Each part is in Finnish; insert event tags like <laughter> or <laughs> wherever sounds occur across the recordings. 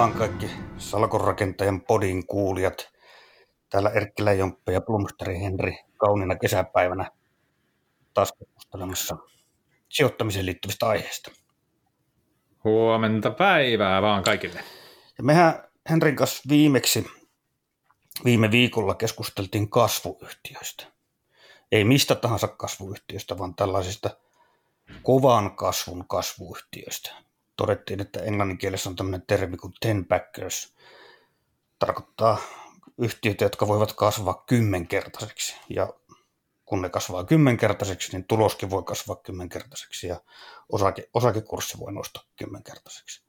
vaan kaikki salkonrakentajan podin kuulijat. Täällä Erkkilä Jomppe ja Plumsteri Henri kauniina kesäpäivänä taas keskustelemassa sijoittamiseen liittyvistä aiheista. Huomenta päivää vaan kaikille. Ja mehän Henrin kanssa viimeksi viime viikolla keskusteltiin kasvuyhtiöistä. Ei mistä tahansa kasvuyhtiöistä, vaan tällaisista kovan kasvun kasvuyhtiöistä todettiin, että englannin kielessä on tämmöinen termi kuin ten backers. Tarkoittaa yhtiöitä, jotka voivat kasvaa kymmenkertaiseksi. Ja kun ne kasvaa kymmenkertaiseksi, niin tuloskin voi kasvaa kymmenkertaiseksi ja osake, osakekurssi voi nostaa kymmenkertaiseksi.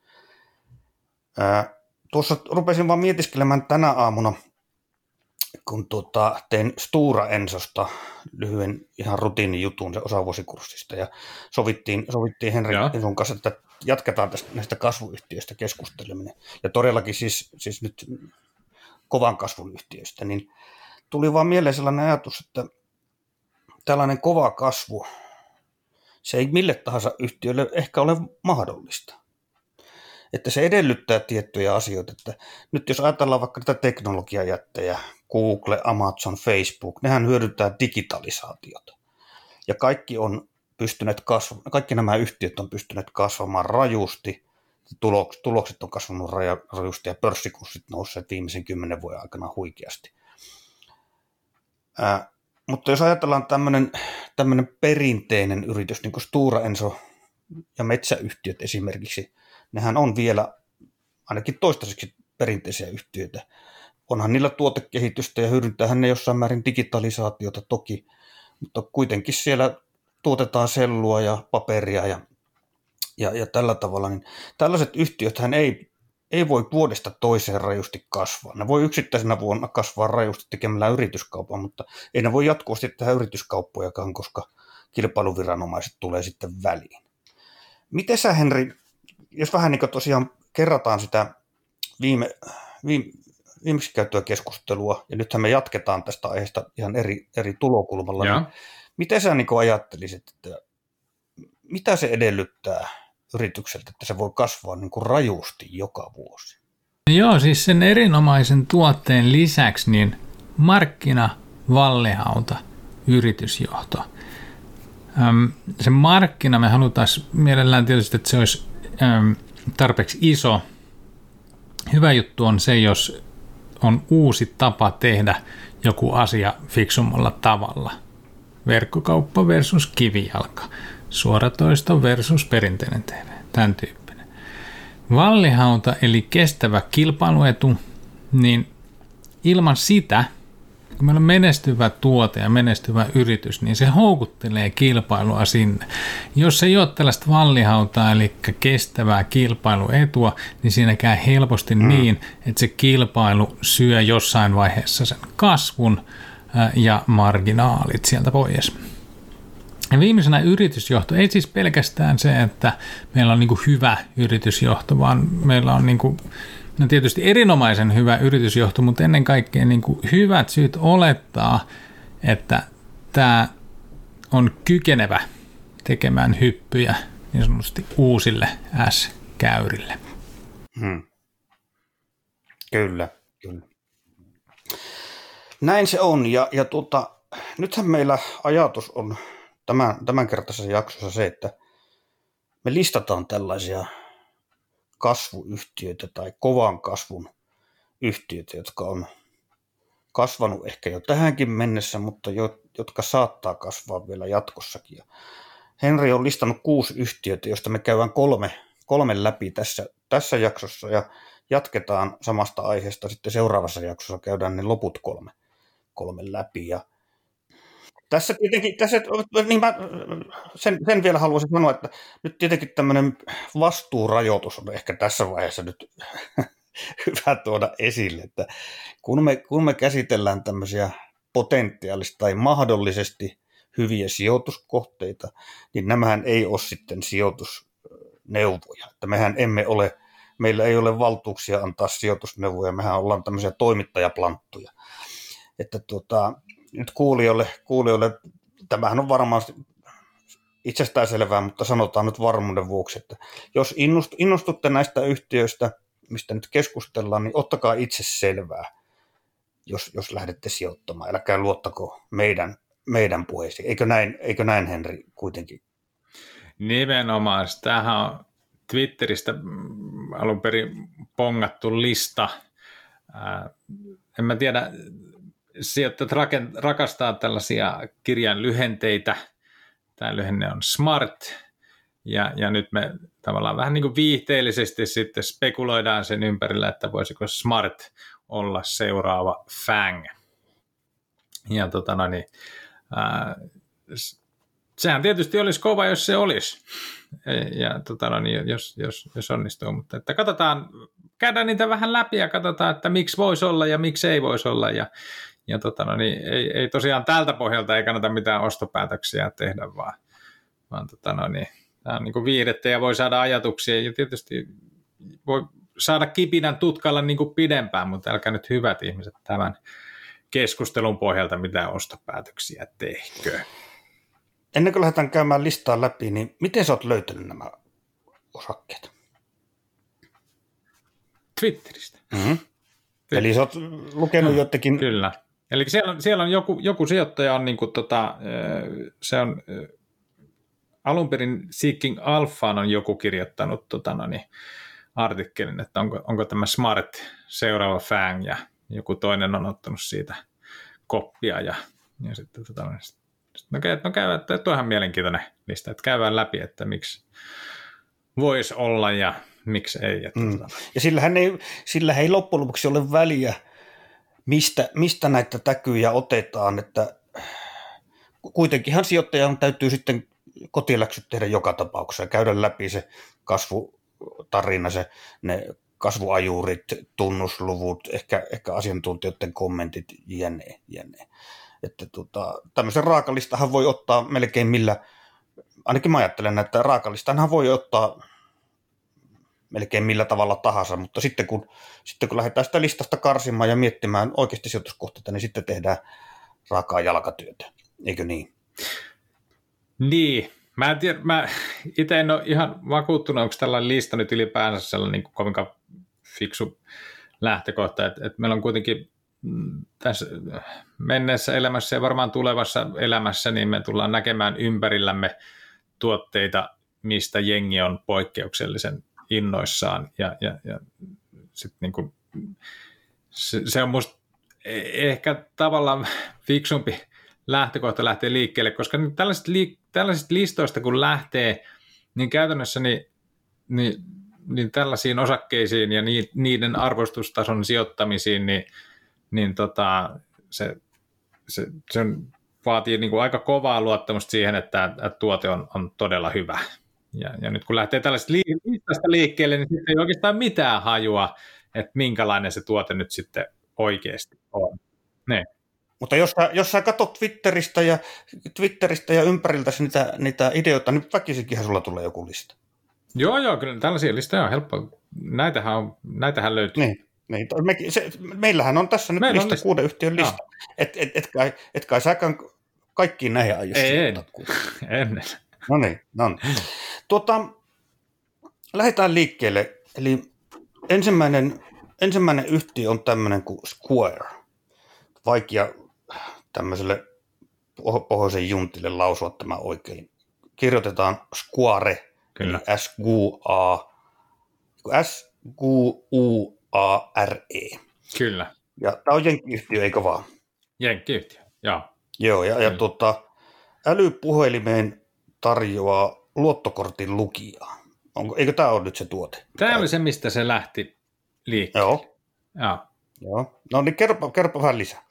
Ää, tuossa rupesin vaan mietiskelemään tänä aamuna – kun tuota, tein Stura Ensosta lyhyen ihan rutiinijutun se osavuosikurssista ja sovittiin, sovittiin Henri sinun kanssa, että jatketaan tästä, näistä kasvuyhtiöistä keskusteleminen. Ja todellakin siis, siis nyt kovan kasvun yhtiöistä, niin tuli vaan mieleen sellainen ajatus, että tällainen kova kasvu, se ei mille tahansa yhtiölle ehkä ole mahdollista että se edellyttää tiettyjä asioita. Että nyt jos ajatellaan vaikka tätä teknologiajättejä, Google, Amazon, Facebook, nehän hyödyntää digitalisaatiota. Ja kaikki on pystyneet kasvamaan, kaikki nämä yhtiöt on pystyneet kasvamaan rajusti, tulokset on kasvanut rajusti ja pörssikurssit nousseet viimeisen kymmenen vuoden aikana huikeasti. Ää, mutta jos ajatellaan tämmöinen perinteinen yritys, niin kuin Stura Enso ja metsäyhtiöt esimerkiksi, nehän on vielä ainakin toistaiseksi perinteisiä yhtiöitä. Onhan niillä tuotekehitystä ja hyödyntäähän ne jossain määrin digitalisaatiota toki, mutta kuitenkin siellä tuotetaan sellua ja paperia ja, ja, ja tällä tavalla. Niin tällaiset yhtiöthän ei, ei voi vuodesta toiseen rajusti kasvaa. Ne voi yksittäisenä vuonna kasvaa rajusti tekemällä yrityskaupan, mutta ei ne voi jatkuvasti tehdä yrityskauppojakaan, koska kilpailuviranomaiset tulee sitten väliin. Miten sä Henri jos vähän niin tosiaan kerrataan sitä viime, viime, viimeksi käytyä keskustelua, ja nythän me jatketaan tästä aiheesta ihan eri, eri tulokulmalla, niin miten sä niin ajattelisit, että mitä se edellyttää yritykseltä, että se voi kasvaa niin kuin rajusti joka vuosi? Joo, siis sen erinomaisen tuotteen lisäksi niin markkina, vallehauta, yritysjohto. se markkina me halutaan mielellään tietysti, että se olisi tarpeeksi iso. Hyvä juttu on se, jos on uusi tapa tehdä joku asia fiksummalla tavalla. Verkkokauppa versus kivijalka, suoratoisto versus perinteinen TV, tämän tyyppinen. Vallihauta eli kestävä kilpailuetu, niin ilman sitä – kun meillä on menestyvä tuote ja menestyvä yritys, niin se houkuttelee kilpailua sinne. Jos ei ole tällaista vallihautaa, eli kestävää kilpailuetua, niin siinä käy helposti mm. niin, että se kilpailu syö jossain vaiheessa sen kasvun ja marginaalit sieltä pois. Ja viimeisenä yritysjohto. Ei siis pelkästään se, että meillä on niin hyvä yritysjohto, vaan meillä on niin No tietysti erinomaisen hyvä yritysjohto, mutta ennen kaikkea niin kuin hyvät syyt olettaa, että tämä on kykenevä tekemään hyppyjä niin sanotusti uusille S-käyrille. Hmm. Kyllä, kyllä. Näin se on, ja, ja tuota, nythän meillä ajatus on tämän, tämänkertaisessa jaksossa se, että me listataan tällaisia kasvuyhtiöitä tai kovan kasvun yhtiöitä, jotka on kasvanut ehkä jo tähänkin mennessä, mutta jo, jotka saattaa kasvaa vielä jatkossakin. Ja Henri on listannut kuusi yhtiötä, joista me käydään kolme, kolme läpi tässä, tässä jaksossa ja jatketaan samasta aiheesta sitten seuraavassa jaksossa käydään ne loput kolme, kolme läpi. Ja tässä tietenkin, tässä, niin mä sen, sen vielä haluaisin sanoa, että nyt tietenkin tämmöinen vastuurajoitus on ehkä tässä vaiheessa nyt <laughs> hyvä tuoda esille, että kun me, kun me käsitellään tämmöisiä potentiaalista tai mahdollisesti hyviä sijoituskohteita, niin nämähän ei ole sitten sijoitusneuvoja. Että mehän emme ole, meillä ei ole valtuuksia antaa sijoitusneuvoja, mehän ollaan tämmöisiä toimittajaplanttuja. Että tuota, nyt kuulijoille, kuulijoille tämähän on varmaan itsestään selvää, mutta sanotaan nyt varmuuden vuoksi, että jos innostutte näistä yhtiöistä mistä nyt keskustellaan, niin ottakaa itse selvää, jos, jos lähdette sijoittamaan. Älkää luottako meidän, meidän puheisiin. Eikö näin, eikö näin, Henri, kuitenkin? Nimenomaan. Tämähän on Twitteristä alun perin pongattu lista. en mä tiedä, sijoittajat rakastaa tällaisia kirjan lyhenteitä. Tämä lyhenne on SMART, ja, ja nyt me tavallaan vähän niin kuin viihteellisesti sitten spekuloidaan sen ympärillä, että voisiko Smart olla seuraava FANG. Ja tota no niin, ää, sehän tietysti olisi kova, jos se olisi. Ja tota no niin, jos, jos, jos onnistuu, mutta että katsotaan, käydään niitä vähän läpi ja katsotaan, että miksi voisi olla ja miksi ei voisi olla. Ja, ja tota no niin, ei, ei tosiaan tältä pohjalta ei kannata mitään ostopäätöksiä tehdä, vaan, vaan tota no niin, Tämä on niin viihdettä ja voi saada ajatuksia ja tietysti voi saada kipinän tutkalla niin kuin pidempään, mutta älkää nyt hyvät ihmiset tämän keskustelun pohjalta mitään ostopäätöksiä tehkö. Ennen kuin lähdetään käymään listaa läpi, niin miten sä oot löytänyt nämä osakkeet? Twitteristä. Mm-hmm. Eli sä oot lukenut jotenkin... Kyllä. Eli siellä on, siellä on joku, joku sijoittaja, on niin kuin tota, se on alun perin Seeking Alphaan on joku kirjoittanut tota, no niin, artikkelin, että onko, onko tämä Smart seuraava fang ja joku toinen on ottanut siitä koppia ja, ja sitten tota, no, sit, no, no käy, että tuo ihan mielenkiintoinen lista, että käydään läpi, että miksi voisi olla ja miksi ei. Että, mm. tota. Ja sillähän ei, sillä ei loppujen lopuksi ole väliä, mistä, mistä näitä täkyjä otetaan, että kuitenkinhan sijoittajan täytyy sitten kotiläksyt tehdä joka tapauksessa käydä läpi se kasvutarina, se, ne kasvuajurit, tunnusluvut, ehkä, ehkä asiantuntijoiden kommentit, jne. jne. Että tota, tämmöisen raakalistahan voi ottaa melkein millä, ainakin mä ajattelen, että raakalistahan voi ottaa melkein millä tavalla tahansa, mutta sitten kun, sitten kun lähdetään sitä listasta karsimaan ja miettimään oikeasti sijoituskohteita, niin sitten tehdään raakaa jalkatyötä, eikö niin? Niin, mä en tiedä, mä itse en ole ihan vakuuttunut, onko tällainen lista nyt ylipäänsä sellainen niin kovinkaan fiksu lähtökohta, että, että meillä on kuitenkin mm, tässä menneessä elämässä ja varmaan tulevassa elämässä, niin me tullaan näkemään ympärillämme tuotteita, mistä jengi on poikkeuksellisen innoissaan ja, ja, ja sit niin kuin, se, se on musta e-, ehkä tavallaan fiksumpi lähtökohta lähtee liikkeelle, koska tällaiset, li, tällaisista listoista kun lähtee, niin käytännössä niin, niin, niin tällaisiin osakkeisiin ja niiden arvostustason sijoittamisiin, niin, niin tota, se, se, se on, vaatii niin kuin aika kovaa luottamusta siihen, että, että tuote on, on todella hyvä. Ja, ja nyt kun lähtee tällaista listasta liikkeelle, niin sitten ei oikeastaan mitään hajua, että minkälainen se tuote nyt sitten oikeasti on. Ne. Mutta jos sä, jos sä katsot Twitteristä ja, Twitteristä ja ympäriltä niitä, niitä ideoita, niin väkisinkinhän sulla tulee joku lista. Joo, joo, kyllä tällaisia listoja on helppo. Näitähän, on, näitähän löytyy. Niin, niin. Me, se, meillähän on tässä nyt Meillä lista, lista, kuuden yhtiön lista. Et, et, et, kai, et kai säkään kaikkiin näihin aio <laughs> En, ennen. No niin, no niin. <laughs> Tuota, lähdetään liikkeelle. Eli ensimmäinen, ensimmäinen yhtiö on tämmöinen kuin Square. Vaikea tämmöiselle pohjoisen juntille lausua tämä oikein. Kirjoitetaan Square, Kyllä. eli S-Q-A, S-Q-U-A-R-E. Kyllä. Ja tämä on jenkkiyhtiö, eikö vaan? Jenkkiyhtiö, joo. Joo, ja, ja tuota, älypuhelimeen tarjoaa luottokortin lukijaa. Onko, eikö tämä ole nyt se tuote? Tämä oli se, mistä se lähti liikkeelle. Joo. Joo. Joo. No niin, kerropa, kerropa vähän lisää.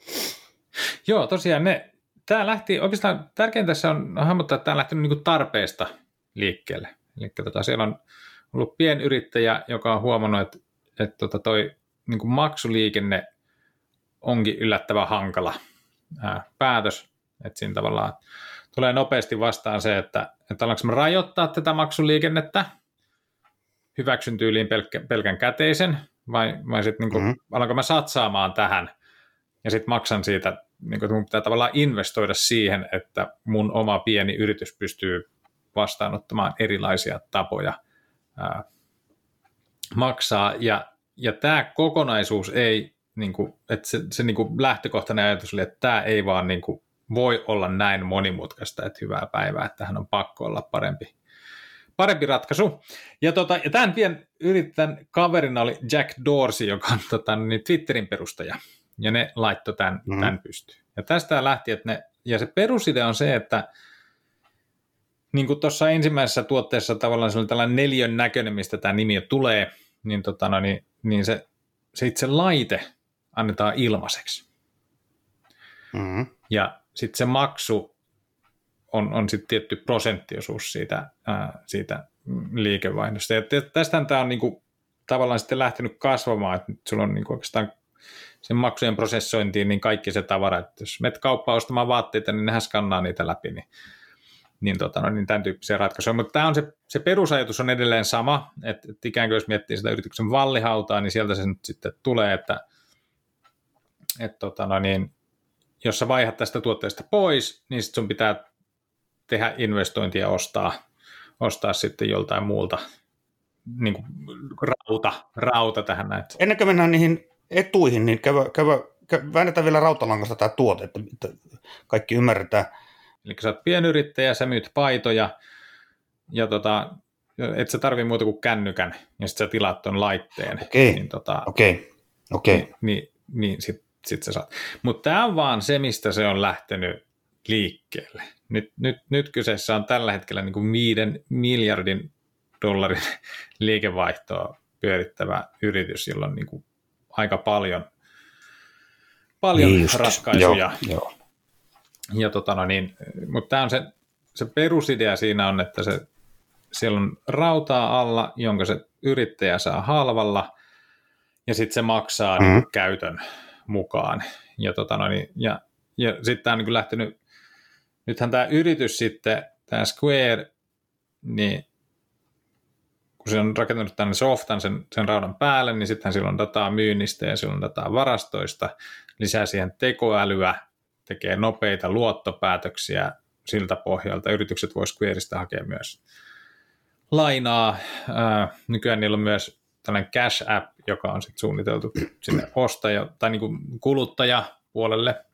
Joo, tosiaan ne, tämä lähti, oikeastaan tärkeintä tässä on hahmottaa, että tämä on lähtenyt niin tarpeesta liikkeelle. Eli tota, siellä on ollut pienyrittäjä, joka on huomannut, että, että tota toi niin kuin maksuliikenne onkin yllättävän hankala ää, päätös. Että siinä tavallaan tulee nopeasti vastaan se, että, että alanko me rajoittaa tätä maksuliikennettä, hyväksyn tyyliin pelkkä, pelkän käteisen, vai, vai sitten niin mm-hmm. alanko mä satsaamaan tähän? Ja sitten maksan siitä, niin kuin, mun pitää tavallaan investoida siihen, että mun oma pieni yritys pystyy vastaanottamaan erilaisia tapoja ää, maksaa, ja, ja tämä kokonaisuus ei, niin kuin, että se, se niin kuin lähtökohtainen ajatus oli, että tämä ei vaan niin kuin, voi olla näin monimutkaista, että hyvää päivää, että hän on pakko olla parempi, parempi ratkaisu. Ja, tota, ja tämän vien yrittäjän kaverina oli Jack Dorsey, joka on tota, niin Twitterin perustaja, ja ne laittoi tämän, mm-hmm. tämän pystyyn. Ja tästä lähti, että ne, ja se perusidea on se, että niin kuin tuossa ensimmäisessä tuotteessa tavallaan se oli tällainen neljön näköinen, mistä tämä nimi tulee, niin, tota, no, niin, niin se, se itse laite annetaan ilmaiseksi. Mm-hmm. Ja sitten se maksu on, on sitten tietty prosenttiosuus siitä, ää, siitä liikevaihdosta. Ja tästähän tämä on niinku, tavallaan sitten lähtenyt kasvamaan, että nyt sulla on niinku oikeastaan sen maksujen prosessointiin niin kaikki se tavara, että jos menet kauppaan ostamaan vaatteita, niin nehän skannaa niitä läpi, niin, niin, tota, no, niin tämän tyyppisiä ratkaisuja. Mutta tämä on se, se perusajatus on edelleen sama, että, että ikään kuin jos miettii sitä yrityksen vallihautaa, niin sieltä se nyt sitten tulee, että, että tota, no, niin, jos sä vaihdat tästä tuotteesta pois, niin sitten sun pitää tehdä investointia ostaa, ostaa sitten joltain muulta niin kuin rauta, rauta tähän näin. Ennen kuin mennään niihin etuihin, niin käy, käy, käy, väännetään vielä rautalangasta tämä tuote, että, että kaikki ymmärretään. Eli sä oot pienyrittäjä, sä myyt paitoja, ja tota, et sä tarvii muuta kuin kännykän, ja sitten sä tilaat ton laitteen. Okei, niin, tota, okei, okei. Niin, niin, niin sit, sit sä saat. Mutta tämä on vaan se, mistä se on lähtenyt liikkeelle. Nyt, nyt, nyt kyseessä on tällä hetkellä niin kuin viiden miljardin dollarin <laughs> liikevaihtoa pyörittävä yritys, jolla on niin kuin aika paljon, paljon niin ratkaisuja. Joo, joo. Ja tota no niin, mutta tämä on se, se perusidea siinä on, että se, siellä on rautaa alla, jonka se yrittäjä saa halvalla, ja sitten se maksaa mm. niin käytön mukaan. Ja, tota no niin, ja, ja sitten tämä on niin lähtenyt, nythän tämä yritys sitten, tämä Square, niin kun se on rakentanut tänne softan sen, sen raudan päälle, niin sittenhän silloin dataa myynnistä ja silloin dataa varastoista, lisää siihen tekoälyä, tekee nopeita luottopäätöksiä siltä pohjalta. Yritykset voisivat Squareista hakea myös lainaa. Ää, nykyään niillä on myös tällainen Cash App, joka on sitten suunniteltu sinne ostaja- tai niin kuin kuluttajapuolelle.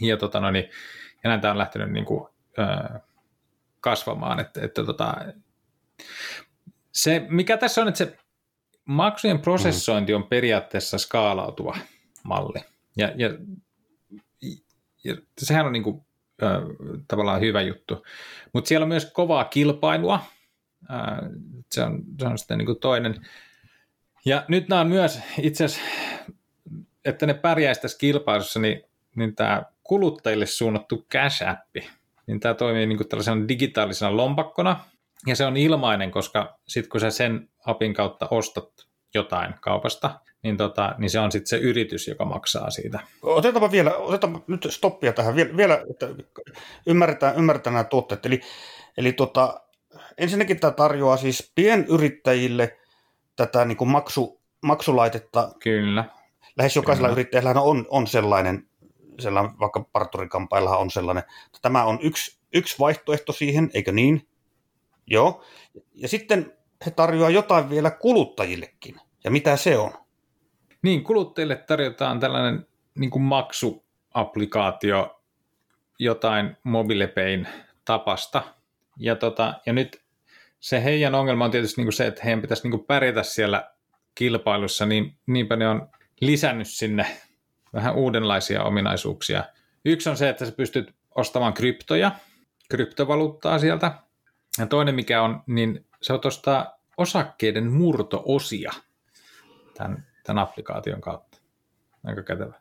Ja, tota, no niin, ja näin tämä on lähtenyt niin kuin, ää, kasvamaan. Että, että, tota, se, mikä tässä on, että se maksujen prosessointi on periaatteessa skaalautuva malli. Ja, ja, ja sehän on niin kuin, äh, tavallaan hyvä juttu. Mutta siellä on myös kovaa kilpailua. Äh, se, on, se on sitten niin kuin toinen. Ja nyt nämä on myös itse asiassa, että ne pärjäisi tässä kilpailussa, niin, niin tämä kuluttajille suunnattu Cash-appi, niin tämä toimii niin kuin tällaisena digitaalisena lompakkona – ja se on ilmainen, koska sitten kun sä sen apin kautta ostat jotain kaupasta, niin, tota, niin se on sitten se yritys, joka maksaa siitä. Otetaanpa vielä, otetaan nyt stoppia tähän vielä, vielä että ymmärretään, ymmärretään nämä tuotteet. Eli, eli tota, ensinnäkin tämä tarjoaa siis pienyrittäjille tätä niin kuin maksu, maksulaitetta. Kyllä. Lähes jokaisella Kyllä. yrittäjällä on, on sellainen, sellainen, vaikka parturikampailla on sellainen. Tämä on yksi, yksi vaihtoehto siihen, eikö niin? Joo. Ja sitten he tarjoaa jotain vielä kuluttajillekin. Ja mitä se on? Niin, kuluttajille tarjotaan tällainen niin kuin maksuapplikaatio jotain MobilePayn tapasta. Ja, tota, ja nyt se heidän ongelma on tietysti niin kuin se, että heidän pitäisi niin kuin pärjätä siellä kilpailussa, niin niinpä ne on lisännyt sinne vähän uudenlaisia ominaisuuksia. Yksi on se, että sä pystyt ostamaan kryptoja, kryptovaluuttaa sieltä, ja toinen mikä on, niin se on tuosta osakkeiden murtoosia tämän, tämän applikaation kautta. Aika kätevä.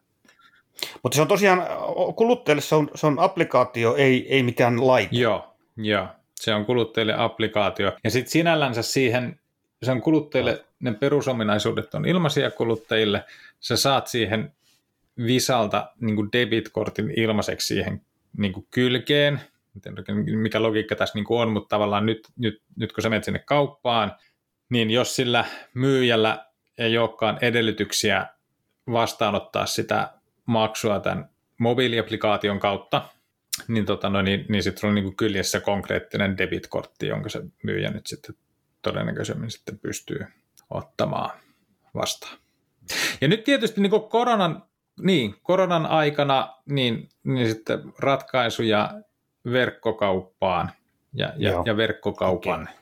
Mutta se on tosiaan, kuluttajille se on, se on applikaatio, ei, ei mikään laite. Joo, joo, se on kuluttajille applikaatio. Ja sitten sinällänsä siihen, se on kuluttajille, ne perusominaisuudet on ilmaisia kuluttajille, sä saat siihen Visalta niin debitkortin ilmaiseksi siihen niin kylkeen, mikä logiikka tässä niin on, mutta tavallaan nyt, nyt, nyt kun sä menet sinne kauppaan, niin jos sillä myyjällä ei olekaan edellytyksiä vastaanottaa sitä maksua tämän mobiiliaplikaation kautta, niin, tota, no, niin, niin sitten on niin kuin kyljessä konkreettinen debitkortti, jonka se myyjä nyt sitten todennäköisemmin sitten pystyy ottamaan vastaan. Ja nyt tietysti niin kuin koronan, niin, koronan aikana niin, niin sitten ratkaisuja verkkokauppaan ja, ja, ja verkkokaupan okay.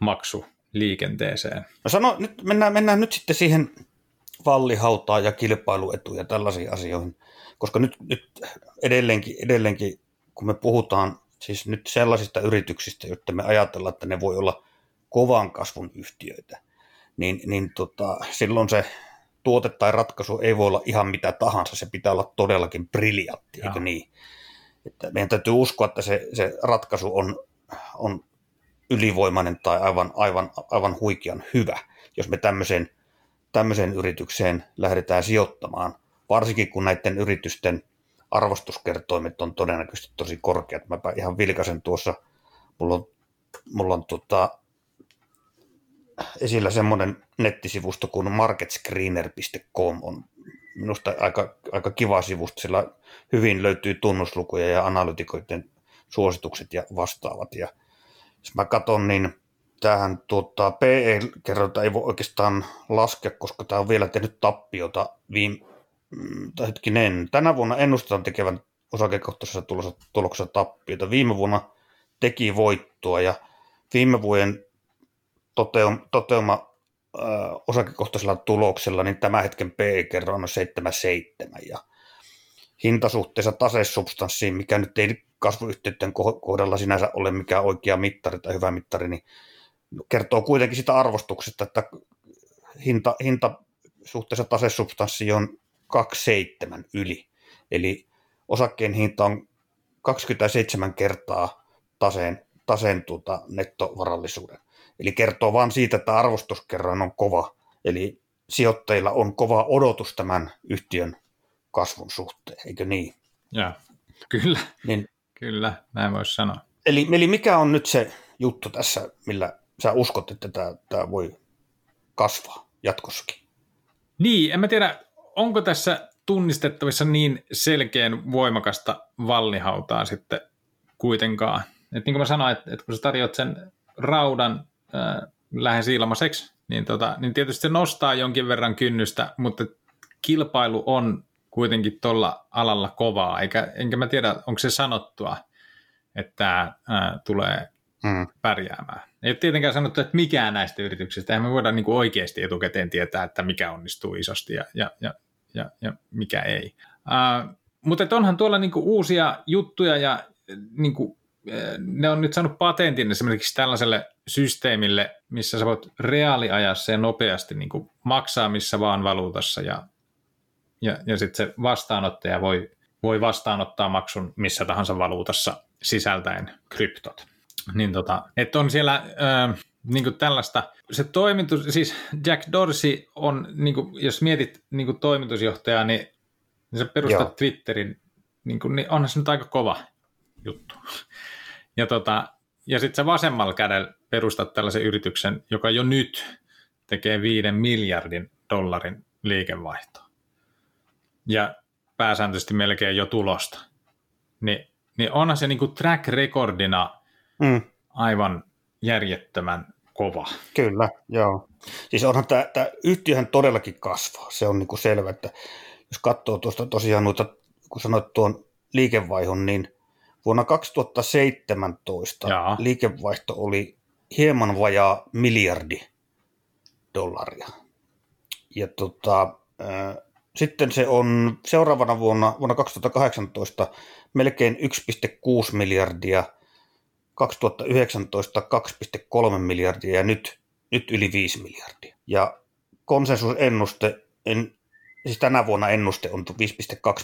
maksu liikenteeseen. No sano, nyt mennään, mennään nyt sitten siihen vallihautaa ja kilpailuetuja ja tällaisiin asioihin, koska nyt, nyt edelleenkin, edelleenkin, kun me puhutaan siis nyt sellaisista yrityksistä, jotta me ajatellaan, että ne voi olla kovan kasvun yhtiöitä, niin, niin tota, silloin se tuote tai ratkaisu ei voi olla ihan mitä tahansa, se pitää olla todellakin briljantti, eikö niin? Että meidän täytyy uskoa, että se, se ratkaisu on, on ylivoimainen tai aivan, aivan, aivan huikean hyvä, jos me tämmöiseen, tämmöiseen yritykseen lähdetään sijoittamaan, varsinkin kun näiden yritysten arvostuskertoimet on todennäköisesti tosi korkeat. Mä ihan vilkasen tuossa, mulla on, mulla on tota, esillä semmoinen nettisivusto kuin marketscreener.com on minusta aika, aika kiva sivusto, sillä hyvin löytyy tunnuslukuja ja analytikoiden suositukset ja vastaavat. Ja jos mä katson, niin tähän tuota, PE-kerrointa ei voi oikeastaan laskea, koska tämä on vielä tehnyt tappiota viime, hetkinen, tänä vuonna ennustetaan tekevän osakekohtaisessa tuloksessa, tappiota. Viime vuonna teki voittoa ja viime vuoden toteuma, toteuma äh, osakekohtaisella tuloksella, niin tämä hetken PE-kerroin on 77 ja hintasuhteessa tasesubstanssiin, mikä nyt ei kasvuyhtiöiden kohdalla sinänsä ole mikään oikea mittari tai hyvä mittari, niin kertoo kuitenkin sitä arvostuksesta, että hinta, hinta suhteessa tasesubstanssiin on 27 yli. Eli osakkeen hinta on 27 kertaa taseen, taseen tuota nettovarallisuuden. Eli kertoo vain siitä, että arvostuskerran on kova. Eli sijoittajilla on kova odotus tämän yhtiön kasvun suhteen, eikö niin? Joo, kyllä. Niin, kyllä, näin voisi sanoa. Eli, eli mikä on nyt se juttu tässä, millä sä uskot, että tämä, tämä voi kasvaa jatkossakin? Niin, en mä tiedä, onko tässä tunnistettavissa niin selkeän voimakasta vallihautaa sitten kuitenkaan. Et niin kuin mä sanoin, että, että kun sä tarjoat sen raudan äh, lähes ilmaiseksi, niin, tota, niin tietysti se nostaa jonkin verran kynnystä, mutta kilpailu on kuitenkin tuolla alalla kovaa, eikä, enkä mä tiedä, onko se sanottua, että tämä tulee mm. pärjäämään. Ei ole tietenkään sanottu, että mikään näistä yrityksistä, eihän me voida niin kuin oikeasti etukäteen tietää, että mikä onnistuu isosti ja, ja, ja, ja, ja mikä ei. Uh, mutta onhan tuolla niin kuin uusia juttuja ja niin kuin, ne on nyt saanut patentin esimerkiksi tällaiselle systeemille, missä sä voit reaaliajassa ja nopeasti niin kuin maksaa missä vaan valuutassa ja ja, ja sitten se vastaanottaja voi, voi vastaanottaa maksun missä tahansa valuutassa sisältäen kryptot. Niin tota, että on siellä äh, niin kuin tällaista, se toimitus, siis Jack Dorsey on, niin kuin, jos mietit niin kuin toimitusjohtajaa, niin, niin se perustaa Joo. Twitterin, niin, kuin, niin onhan se nyt aika kova juttu. Ja, tota, ja sitten se vasemmalla kädellä perustat tällaisen yrityksen, joka jo nyt tekee viiden miljardin dollarin liikevaihtoa ja pääsääntöisesti melkein jo tulosta, niin, niin onhan se niinku track recordina mm. aivan järjettömän kova. Kyllä, joo. Siis onhan tämä, tämä yhtiöhän todellakin kasvaa, se on niinku selvä, että jos katsoo tuosta tosiaan noita, kun sanoit tuon liikevaihon, niin vuonna 2017 Jaa. liikevaihto oli hieman vajaa miljardi dollaria. Ja tota, sitten se on seuraavana vuonna, vuonna 2018 melkein 1,6 miljardia, 2019 2,3 miljardia ja nyt, nyt yli 5 miljardia. Ja konsensusennuste, en, siis tänä vuonna ennuste on 5,2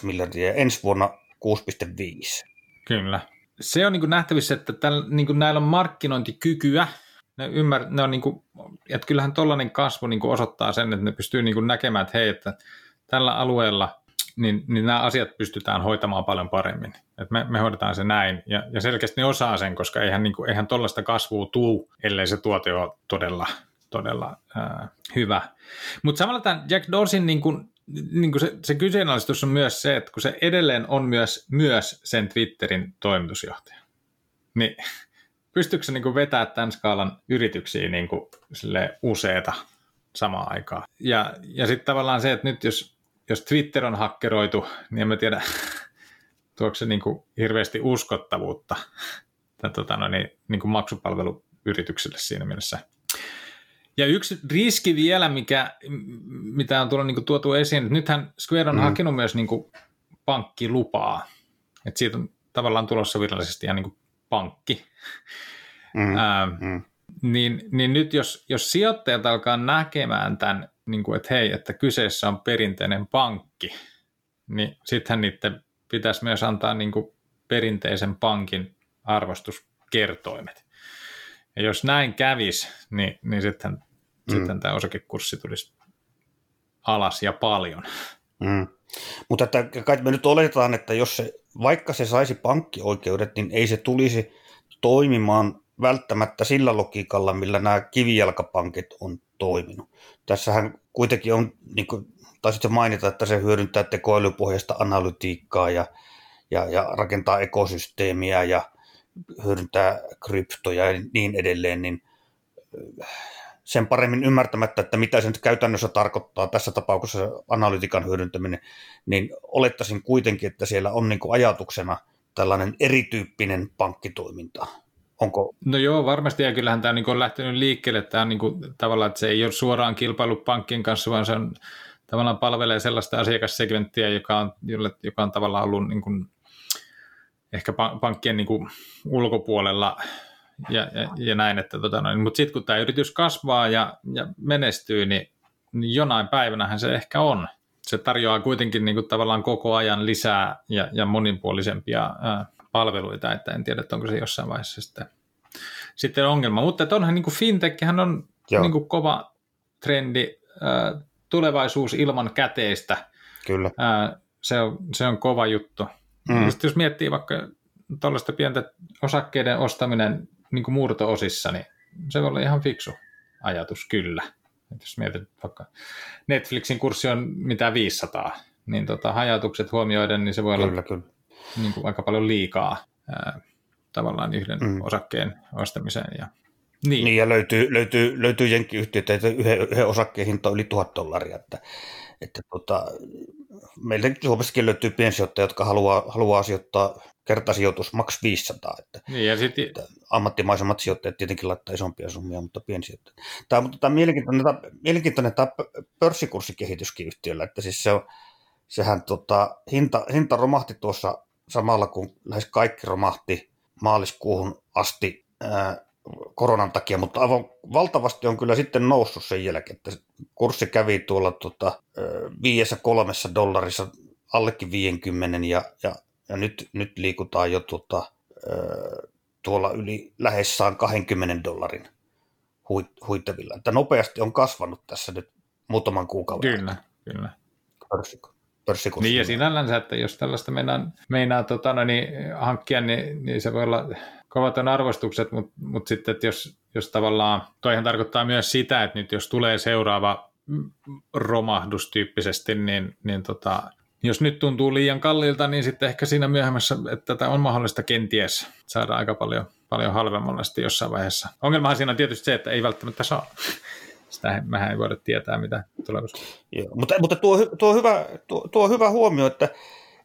miljardia ja ensi vuonna 6,5. Kyllä. Se on niin nähtävissä, että tällä, niin näillä on markkinointikykyä, ne, ymmär, ne on niin kuin, että kyllähän tuollainen kasvu niin kuin osoittaa sen, että ne pystyy niin kuin näkemään, että hei, että tällä alueella niin, niin nämä asiat pystytään hoitamaan paljon paremmin. Et me, me hoidetaan se näin, ja, ja selkeästi ne osaa sen, koska eihän, niin kuin, eihän tuollaista kasvua tuu, ellei se tuote ole todella, todella ää, hyvä. Mutta samalla tämän Jack Dorsin niin kuin, niin kuin se, se kyseenalaistus on myös se, että kun se edelleen on myös, myös sen Twitterin toimitusjohtaja, niin <laughs> pystyykö se niin kuin vetää tämän skaalan yrityksiä niin kuin useita samaan aikaan. Ja, ja sitten tavallaan se, että nyt jos, jos Twitter on hakkeroitu, niin en mä tiedä, <laughs> tuoko se niin kuin hirveästi uskottavuutta <laughs> tämän, tota, no, niin, niin kuin maksupalveluyritykselle siinä mielessä. Ja yksi riski vielä, mikä, mitä on tullut niin kuin tuotu esiin, että nythän Square on mm. hakenut myös niin kuin pankkilupaa. Että siitä on tavallaan tulossa virallisesti ihan niin kuin pankki. Mm. Ää, mm. Niin, niin nyt jos, jos sijoittajat alkaa näkemään tämän, niin kuin, että hei, että kyseessä on perinteinen pankki, niin sittenhän niiden pitäisi myös antaa niin kuin perinteisen pankin arvostuskertoimet. Ja jos näin kävisi, niin, niin sitten, mm. sitten tämä osakekurssi tulisi alas ja paljon. Mm. Mutta että kai me nyt oletetaan, että jos se, vaikka se saisi pankkioikeudet, niin ei se tulisi toimimaan välttämättä sillä logiikalla, millä nämä kivijalkapankit on toiminut. Tässähän kuitenkin on, niin kuin taisit mainita, että se hyödyntää tekoälypohjaista analytiikkaa ja, ja, ja rakentaa ekosysteemiä ja hyödyntää kryptoja ja niin edelleen, niin sen paremmin ymmärtämättä, että mitä se nyt käytännössä tarkoittaa tässä tapauksessa analytiikan hyödyntäminen, niin olettaisin kuitenkin, että siellä on niin ajatuksena tällainen erityyppinen pankkitoiminta. Onko? No joo, varmasti, ja kyllähän tämä niin on lähtenyt liikkeelle, tämä on niin kuin, tavallaan, että se ei ole suoraan kilpailu pankkien kanssa, vaan se on tavallaan palvelee sellaista asiakassegmenttiä, joka on, joka on tavallaan ollut niin kuin, ehkä pankkien niin kuin, ulkopuolella ja, ja, ja näin, että tota noin. mutta sitten kun tämä yritys kasvaa ja, ja menestyy, niin, niin jonain päivänähän se ehkä on. Se tarjoaa kuitenkin niin kuin, tavallaan koko ajan lisää ja, ja monipuolisempia ää, palveluita, että en tiedä, että onko se jossain vaiheessa sitten, sitten ongelma. Mutta että onhan niin kuin fintechhän on niin kuin kova trendi, ää, tulevaisuus ilman käteistä. Kyllä. Ää, se, on, se on kova juttu. Mm. Sitten jos miettii vaikka tuollaista pientä osakkeiden ostaminen niin kuin murto-osissa, niin se voi olla ihan fiksu ajatus kyllä. Et jos mietit vaikka Netflixin kurssi on mitä 500, niin tota, hajatukset huomioiden, niin se voi kyllä, olla kyllä. Niin kuin aika paljon liikaa ää, tavallaan yhden mm. osakkeen ostamiseen. Ja, niin. niin, ja löytyy, löytyy, löytyy jenkkiyhtiöitä, että yhden, yhden osakkeen hinta on yli tuhat dollaria, että, että tota, meiltä Suomessakin löytyy piensijoittajia, jotka haluaa, haluaa sijoittaa kertasijoitus maks 500. Että, niin, ja sit... että ammattimaisemmat sijoittajat tietenkin laittaa isompia summia, mutta piensijoittajat. Tämä, mutta tämä mielenkiintoinen, tämä, mielenkiintoinen tämä pörssikurssikehityskin yhtiöllä, että siis se on, sehän tota, hinta, hinta romahti tuossa samalla, kun lähes kaikki romahti maaliskuuhun asti ää, koronan takia, mutta aivan valtavasti on kyllä sitten noussut sen jälkeen, että kurssi kävi tuolla tota, viiessä kolmessa dollarissa allekin 50 ja, ja, ja nyt, nyt liikutaan jo tota, tuolla yli lähes 20 dollarin huittavilla. Että nopeasti on kasvanut tässä nyt muutaman kuukauden Kyllä, aikana. kyllä. Pörssikurssi. Niin ja sinällänsä, että jos tällaista meinaa, meinaa tota, no niin, hankkia, niin, niin se voi olla kovat on arvostukset, mutta, mutta sitten, että jos, jos tavallaan, toihan tarkoittaa myös sitä, että nyt jos tulee seuraava romahdus tyyppisesti, niin, niin tota, jos nyt tuntuu liian kalliilta, niin sitten ehkä siinä myöhemmässä, että tätä on mahdollista kenties saada aika paljon, paljon halvemmalla sitten jossain vaiheessa. Ongelmahan siinä on tietysti se, että ei välttämättä saa. Sitä mehän ei voida tietää, mitä tulevaisuudessa. Joo, mutta, mutta tuo, tuo, hyvä, tuo, tuo hyvä huomio, että,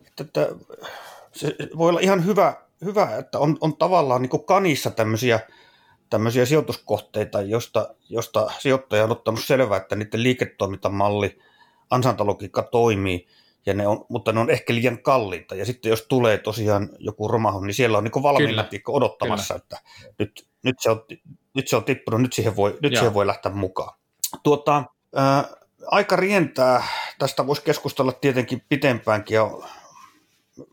että, että se voi olla ihan hyvä hyvä, että on, on tavallaan niin kanissa tämmöisiä, tämmöisiä sijoituskohteita, josta, josta sijoittaja on ottanut selvää, että niiden liiketoimintamalli, ansantalogiikka toimii, ja ne on, mutta ne on ehkä liian kalliita. Ja sitten jos tulee tosiaan joku romahu, niin siellä on niin valmiina odottamassa, Kyllä. että nyt, nyt, se on, nyt se on tippunut, nyt siihen voi, nyt siihen voi lähteä mukaan. Tuota, ää, aika rientää, tästä voisi keskustella tietenkin pitempäänkin, ja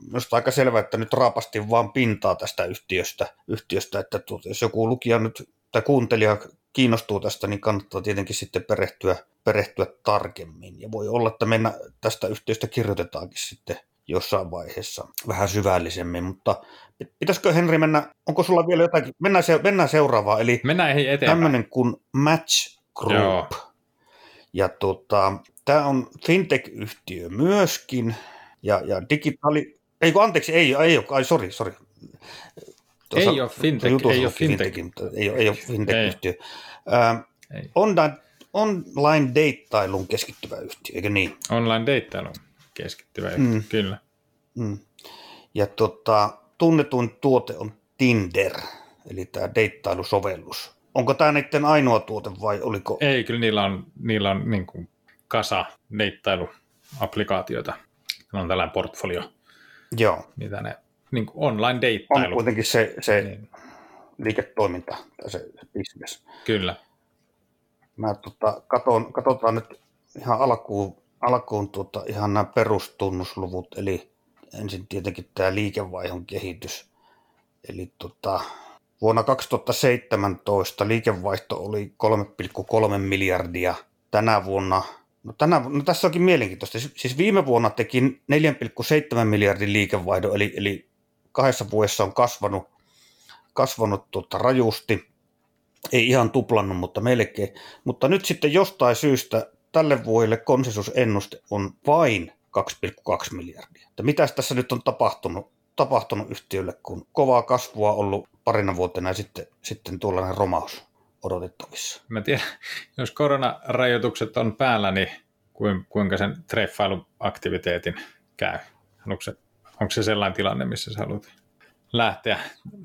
minusta aika selvä, että nyt raapasti vaan pintaa tästä yhtiöstä, yhtiöstä että tuota, jos joku lukija nyt tai kuuntelija kiinnostuu tästä, niin kannattaa tietenkin sitten perehtyä, perehtyä tarkemmin. Ja voi olla, että mennä tästä yhtiöstä kirjoitetaankin sitten jossain vaiheessa vähän syvällisemmin, mutta pitäisikö Henri mennä, onko sulla vielä jotakin, mennään, se, mennään seuraavaan, eli mennään eteenpäin. tämmöinen kuin Match Group. Joo. Ja tota, tämä on fintech-yhtiö myöskin, ja, ja digitaali... Ei kun anteeksi, ei, ei ole, ai sori, sori. Tuossa, ei ole fintech, ei ole fintech. fintech mutta ei, ei ole fintech-yhtiö. Äh, on, online deittailun keskittyvä yhtiö, eikö niin? Online deittailun keskittyvä yhtiö, mm. kyllä. Mm. Ja tota, tunnetuin tuote on Tinder, eli tämä deittailusovellus. Onko tämä niiden ainoa tuote vai oliko? Ei, kyllä niillä on, niillä on niin kuin kasa deittailuapplikaatioita. Ne on tällainen portfolio, Joo. mitä ne niin kuin online deittailu. On kuitenkin se, se niin. liiketoiminta tai se, se business. Kyllä. Mä tota, katon, katsotaan nyt ihan alkuun, alkuun tuota, ihan nämä perustunnusluvut, eli ensin tietenkin tämä liikevaihdon kehitys. Eli tota, vuonna 2017 liikevaihto oli 3,3 miljardia. Tänä vuonna, no, tänä, no tässä onkin mielenkiintoista, siis, viime vuonna teki 4,7 miljardin liikevaihdon, eli, eli kahdessa vuodessa on kasvanut, kasvanut tuota, rajusti. Ei ihan tuplannut, mutta melkein. Mutta nyt sitten jostain syystä tälle vuodelle konsensusennuste on vain 2,2 miljardia. Että mitäs tässä nyt on tapahtunut, tapahtunut yhtiölle, kun kovaa kasvua ollut parina vuotena ja sitten, sitten tuollainen romaus odotettavissa. Mä tiedän, jos koronarajoitukset on päällä, niin kuinka sen treffailuaktiviteetin käy? Onko se, onko se sellainen tilanne, missä sä haluat lähteä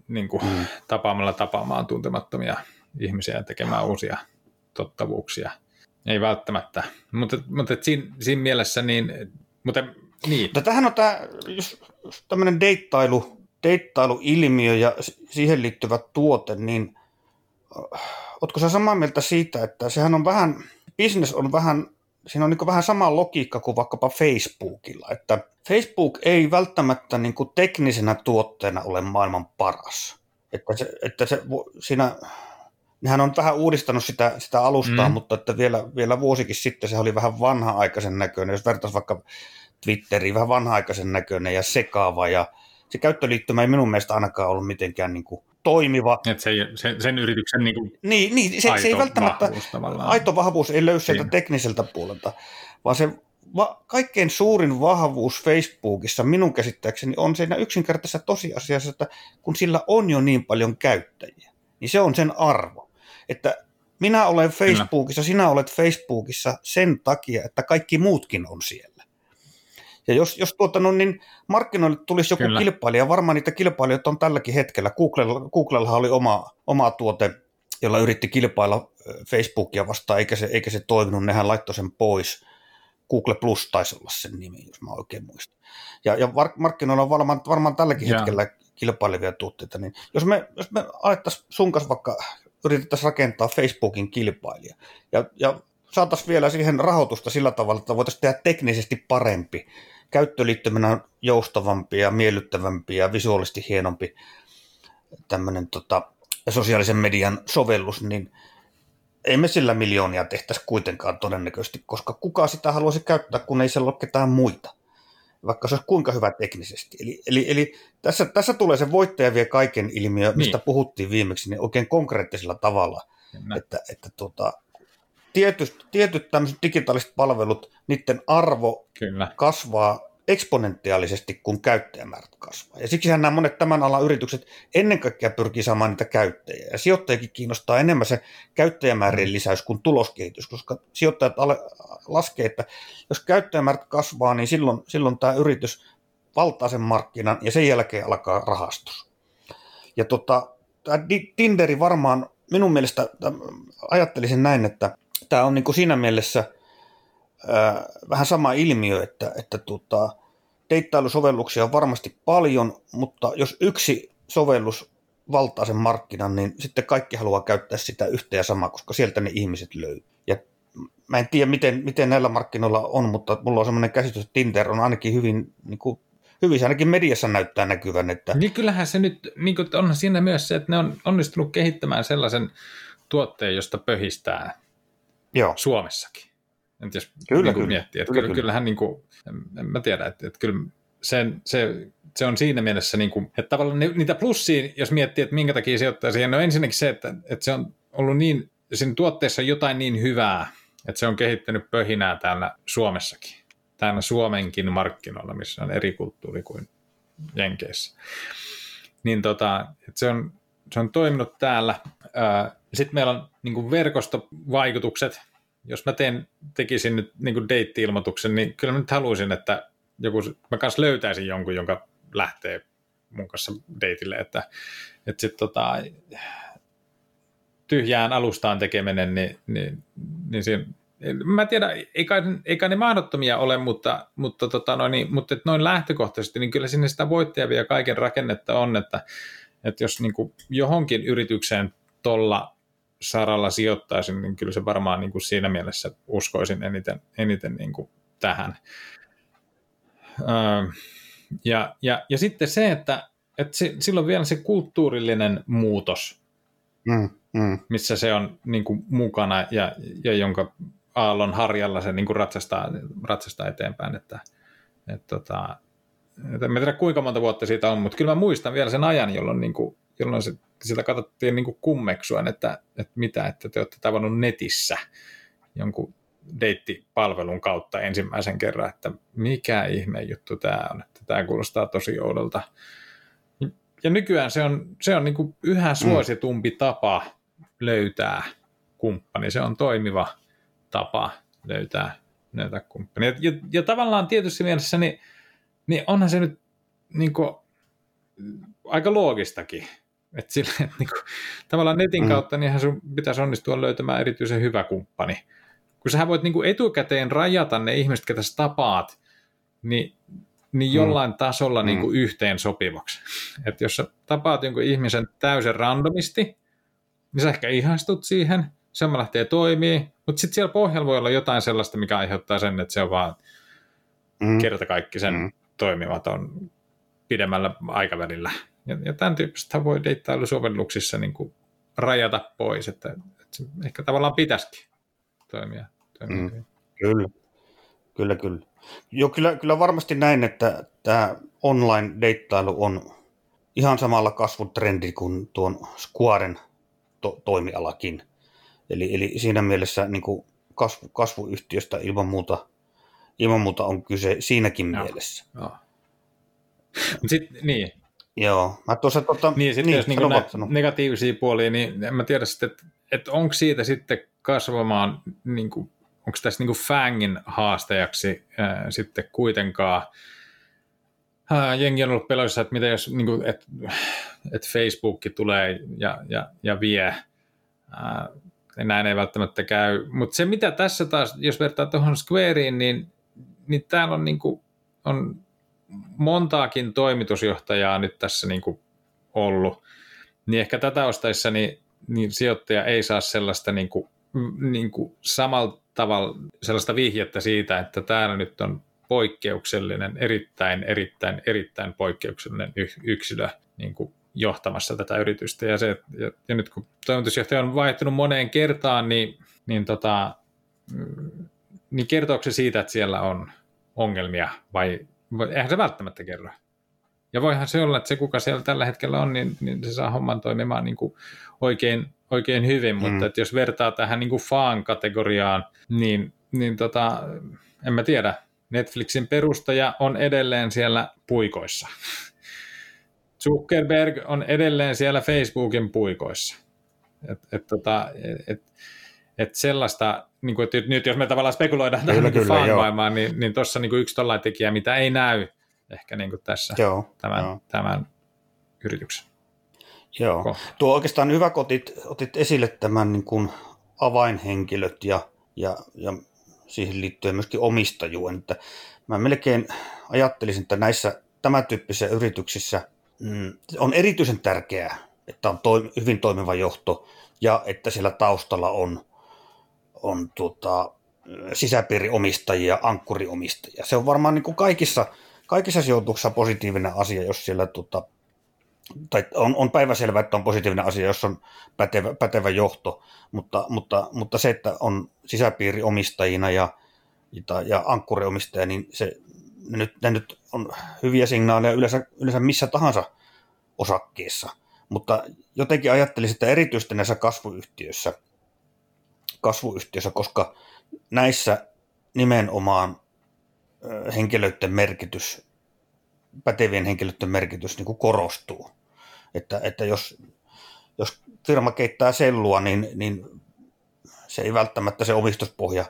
niin kuin, mm. tapaamalla tapaamaan tuntemattomia ihmisiä ja tekemään uusia tottavuuksia? Ei välttämättä, mutta, mutta siinä, siinä mielessä niin mutta niin. Mutta tähän on tämä, jos tämmöinen deittailu, deittailuilmiö ja siihen liittyvä tuote, niin äh, ootko sä samaa mieltä siitä, että sehän on vähän, business on vähän, siinä on niin vähän sama logiikka kuin vaikkapa Facebookilla, että Facebook ei välttämättä niin teknisenä tuotteena ole maailman paras. Että se, että se siinä, nehän on vähän uudistanut sitä, sitä alustaa, mm. mutta että vielä, vielä vuosikin sitten se oli vähän vanha-aikaisen näköinen, jos vertaisi vaikka Twitteriin, vähän vanha-aikaisen näköinen ja sekaava ja se käyttöliittymä ei minun mielestä ainakaan ollut mitenkään niin kuin toimiva. Et se, se, sen yrityksen niin kuin niin, niin, se, se ei välttämättä, vahvuus, aito vahvuus ei löy sieltä tekniseltä puolelta, vaan se va, kaikkein suurin vahvuus Facebookissa minun käsittääkseni on siinä yksinkertaisessa tosiasiassa, että kun sillä on jo niin paljon käyttäjiä, niin se on sen arvo. Että minä olen Facebookissa, Kyllä. sinä olet Facebookissa sen takia, että kaikki muutkin on siellä. Ja jos, jos tuota, no, niin markkinoille tulisi joku Kyllä. kilpailija, varmaan niitä kilpailijoita on tälläkin hetkellä. Googlella, Googlella oli oma, oma tuote, jolla yritti kilpailla Facebookia vastaan, eikä se, eikä se toiminut, nehän laittoi sen pois. Google Plus taisi olla sen nimi, jos mä oikein muistan. Ja, ja markkinoilla on varmaan, varmaan tälläkin ja. hetkellä kilpailevia tuotteita, niin jos me, jos me alettaisiin sun kanssa vaikka yritettäisiin rakentaa Facebookin kilpailija. Ja, ja saataisiin vielä siihen rahoitusta sillä tavalla, että voitaisiin tehdä teknisesti parempi, käyttöliittymänä joustavampi ja miellyttävämpi ja visuaalisesti hienompi tämmöinen tota, sosiaalisen median sovellus, niin ei me sillä miljoonia tehtäisi kuitenkaan todennäköisesti, koska kuka sitä haluaisi käyttää, kun ei siellä ole ketään muita, vaikka se olisi kuinka hyvä teknisesti. Eli, eli, eli tässä, tässä tulee se voittaja vie kaiken ilmiö, mistä niin. puhuttiin viimeksi, niin oikein konkreettisella tavalla, Kyllä. että, että tota, tietyt, tietyt tämmöiset digitaaliset palvelut, niiden arvo Kyllä. kasvaa eksponentiaalisesti, kun käyttäjämäärät kasvaa. Ja siksi nämä monet tämän alan yritykset ennen kaikkea pyrkii saamaan niitä käyttäjiä. Ja sijoittajakin kiinnostaa enemmän se käyttäjämäärien lisäys kuin tuloskehitys, koska sijoittajat laskee, että jos käyttäjämäärät kasvaa, niin silloin, silloin tämä yritys valtaa sen markkinan ja sen jälkeen alkaa rahastus. Ja tota, Tinderi varmaan minun mielestä ajattelisin näin, että tämä on niin kuin siinä mielessä ää, vähän sama ilmiö, että, että tota, deittailusovelluksia on varmasti paljon, mutta jos yksi sovellus valtaa sen markkinan, niin sitten kaikki haluaa käyttää sitä yhtä ja samaa, koska sieltä ne ihmiset löytyy. Ja mä en tiedä, miten, miten näillä markkinoilla on, mutta mulla on semmoinen käsitys, että Tinder on ainakin hyvin, niin kuin, hyvin se ainakin mediassa näyttää näkyvän. Että... Niin kyllähän se nyt, niin kuin on siinä myös se, että ne on onnistunut kehittämään sellaisen tuotteen, josta pöhistää Joo. Suomessakin. En tiedä, kyllä, niin kyllä. miettii. Että kyllä, kyllä. Kyllähän, niin kuin, en, mä tiedä, että, että kyllä sen, se, se on siinä mielessä, niin kuin, että tavallaan niitä plussia, jos miettii, että minkä takia sijoittaa siihen, no ensinnäkin se, että, että se on ollut niin, siinä tuotteessa jotain niin hyvää, että se on kehittänyt pöhinää täällä Suomessakin, täällä Suomenkin markkinoilla, missä on eri kulttuuri kuin Jenkeissä. Niin tota, että se on, se on toiminut täällä. Sitten meillä on niin kuin verkostovaikutukset, jos mä teen, tekisin nyt niin deitti-ilmoituksen, niin kyllä mä nyt haluaisin, että joku, mä kanssa löytäisin jonkun, jonka lähtee mun kanssa deitille, että, että sitten tota, tyhjään alustaan tekeminen, niin, niin, niin siinä, mä en tiedä, ei kai, ei kai ne mahdottomia ole, mutta, mutta, tota, no niin, mutta noin lähtökohtaisesti, niin kyllä sinne sitä voittajia kaiken rakennetta on, että, että jos niin kuin johonkin yritykseen tuolla saralla sijoittaisin, niin kyllä se varmaan niin kuin siinä mielessä uskoisin eniten, eniten niin kuin tähän. Öö, ja, ja, ja sitten se, että, että se, silloin vielä se kulttuurillinen muutos, mm, mm. missä se on niin kuin mukana ja, ja jonka aallon harjalla se niin kuin ratsastaa, ratsastaa eteenpäin. Että, että, tota, että en tiedä kuinka monta vuotta siitä on, mutta kyllä mä muistan vielä sen ajan, jolloin, niin kuin, jolloin se, sitä katsottiin niin kuin kummeksuen, että, että mitä, että te olette tavannut netissä jonkun deittipalvelun kautta ensimmäisen kerran, että mikä ihme juttu tämä on, että tämä kuulostaa tosi oudolta. Ja nykyään se on, se on niin kuin yhä mm. suositumpi mm. tapa löytää kumppani, se on toimiva tapa löytää, löytää kumppani. Ja, ja, ja tavallaan tietysti mielessä, niin, niin onhan se nyt niin kuin, aika loogistakin, että sille, että niin kuin, tavallaan netin mm. kautta niin sun pitäisi onnistua löytämään erityisen hyvä kumppani – kun sä voit niin kuin etukäteen rajata ne ihmiset, ketä sä tapaat, niin, niin mm. jollain mm. tasolla mm. niin kuin yhteen sopivaksi. Että jos sä tapaat jonkun ihmisen täysin randomisti, niin sä ehkä ihastut siihen, se lähtee toimii, mutta sitten siellä pohjalla voi olla jotain sellaista, mikä aiheuttaa sen, että se on vaan mm. kerta kaikki sen mm. toimimaton pidemmällä aikavälillä. Ja, ja tämän tyyppistä voi deittailusovelluksissa niin kuin rajata pois, että, että se ehkä tavallaan pitäisikin toimia. Mm, kyllä, kyllä, kyllä. Joo, kyllä, kyllä varmasti näin, että tämä online-deittailu on ihan samalla kasvutrendi kuin tuon Squaren to- toimialakin. Eli, eli siinä mielessä niin kuin kasvu, kasvuyhtiöstä ilman muuta, ilman muuta on kyse siinäkin Joo. mielessä. Joo. Sit, niin. Joo, mä tuossa tota, niin, sitten niin, jos niin nä- negatiivisia puolia, niin en mä tiedä sitten, että, että onko siitä sitten kasvamaan niin kuin onko tässä niin kuin Fangin haastajaksi ää, sitten kuitenkaan? Ää, jengi on ollut peloissa, että mitä jos niin kuin, et, et Facebook tulee ja, ja, ja vie, ää, näin ei välttämättä käy. Mutta se mitä tässä taas, jos vertaa tuohon Squareen, niin, niin täällä on, niin kuin, on montaakin toimitusjohtajaa nyt tässä niin kuin ollut, niin ehkä tätä ostaessa niin, niin sijoittaja ei saa sellaista niin kuin, niin kuin samalla tavalla sellaista vihjettä siitä, että täällä nyt on poikkeuksellinen, erittäin, erittäin, erittäin poikkeuksellinen yksilö niin kuin johtamassa tätä yritystä. Ja, se, ja, ja nyt kun toimitusjohtaja on vaihtunut moneen kertaan, niin, niin, tota, niin kertooko se siitä, että siellä on ongelmia vai eihän se välttämättä kerro. Ja voihan se olla, että se kuka siellä tällä hetkellä on, niin, niin se saa homman toimimaan niin kuin oikein, oikein hyvin, mm. mutta että jos vertaa tähän niin kuin fan-kategoriaan, niin, niin tota, en mä tiedä, Netflixin perustaja on edelleen siellä puikoissa. <laughs> Zuckerberg on edelleen siellä Facebookin puikoissa. Et, et, tota, et, et sellaista, niin kuin, että nyt jos me tavallaan spekuloidaan tähän kyllä, fan-maailmaan, niin, niin tuossa niin yksi tällainen tekijä, mitä ei näy ehkä niin kuin tässä joo, tämän, joo. tämän yrityksen. Joo, Ko. tuo oikeastaan hyvä, kun otit, otit esille tämän niin kuin avainhenkilöt ja, ja, ja siihen liittyen myöskin omistajuuden. Että mä melkein ajattelisin, että näissä tämän tyyppisissä yrityksissä mm, on erityisen tärkeää, että on toim- hyvin toimiva johto ja että siellä taustalla on, on tuota, sisäpiiriomistajia, ankkuriomistajia. Se on varmaan niin kuin kaikissa, kaikissa sijoituksissa positiivinen asia, jos siellä tuota, tai on, on päiväselvä, että on positiivinen asia, jos on pätevä, pätevä johto, mutta, mutta, mutta se, että on sisäpiiriomistajina ja, ja, ja ankkuriomistaja, niin se, ne, nyt, ne nyt on hyviä signaaleja yleensä, yleensä missä tahansa osakkeessa. Mutta jotenkin ajattelisin, että erityisesti näissä kasvuyhtiöissä, kasvuyhtiöissä koska näissä nimenomaan henkilöiden merkitys, pätevien henkilöiden merkitys niin kuin korostuu. Että, että jos, jos firma keittää sellua, niin, niin se ei välttämättä se omistuspohja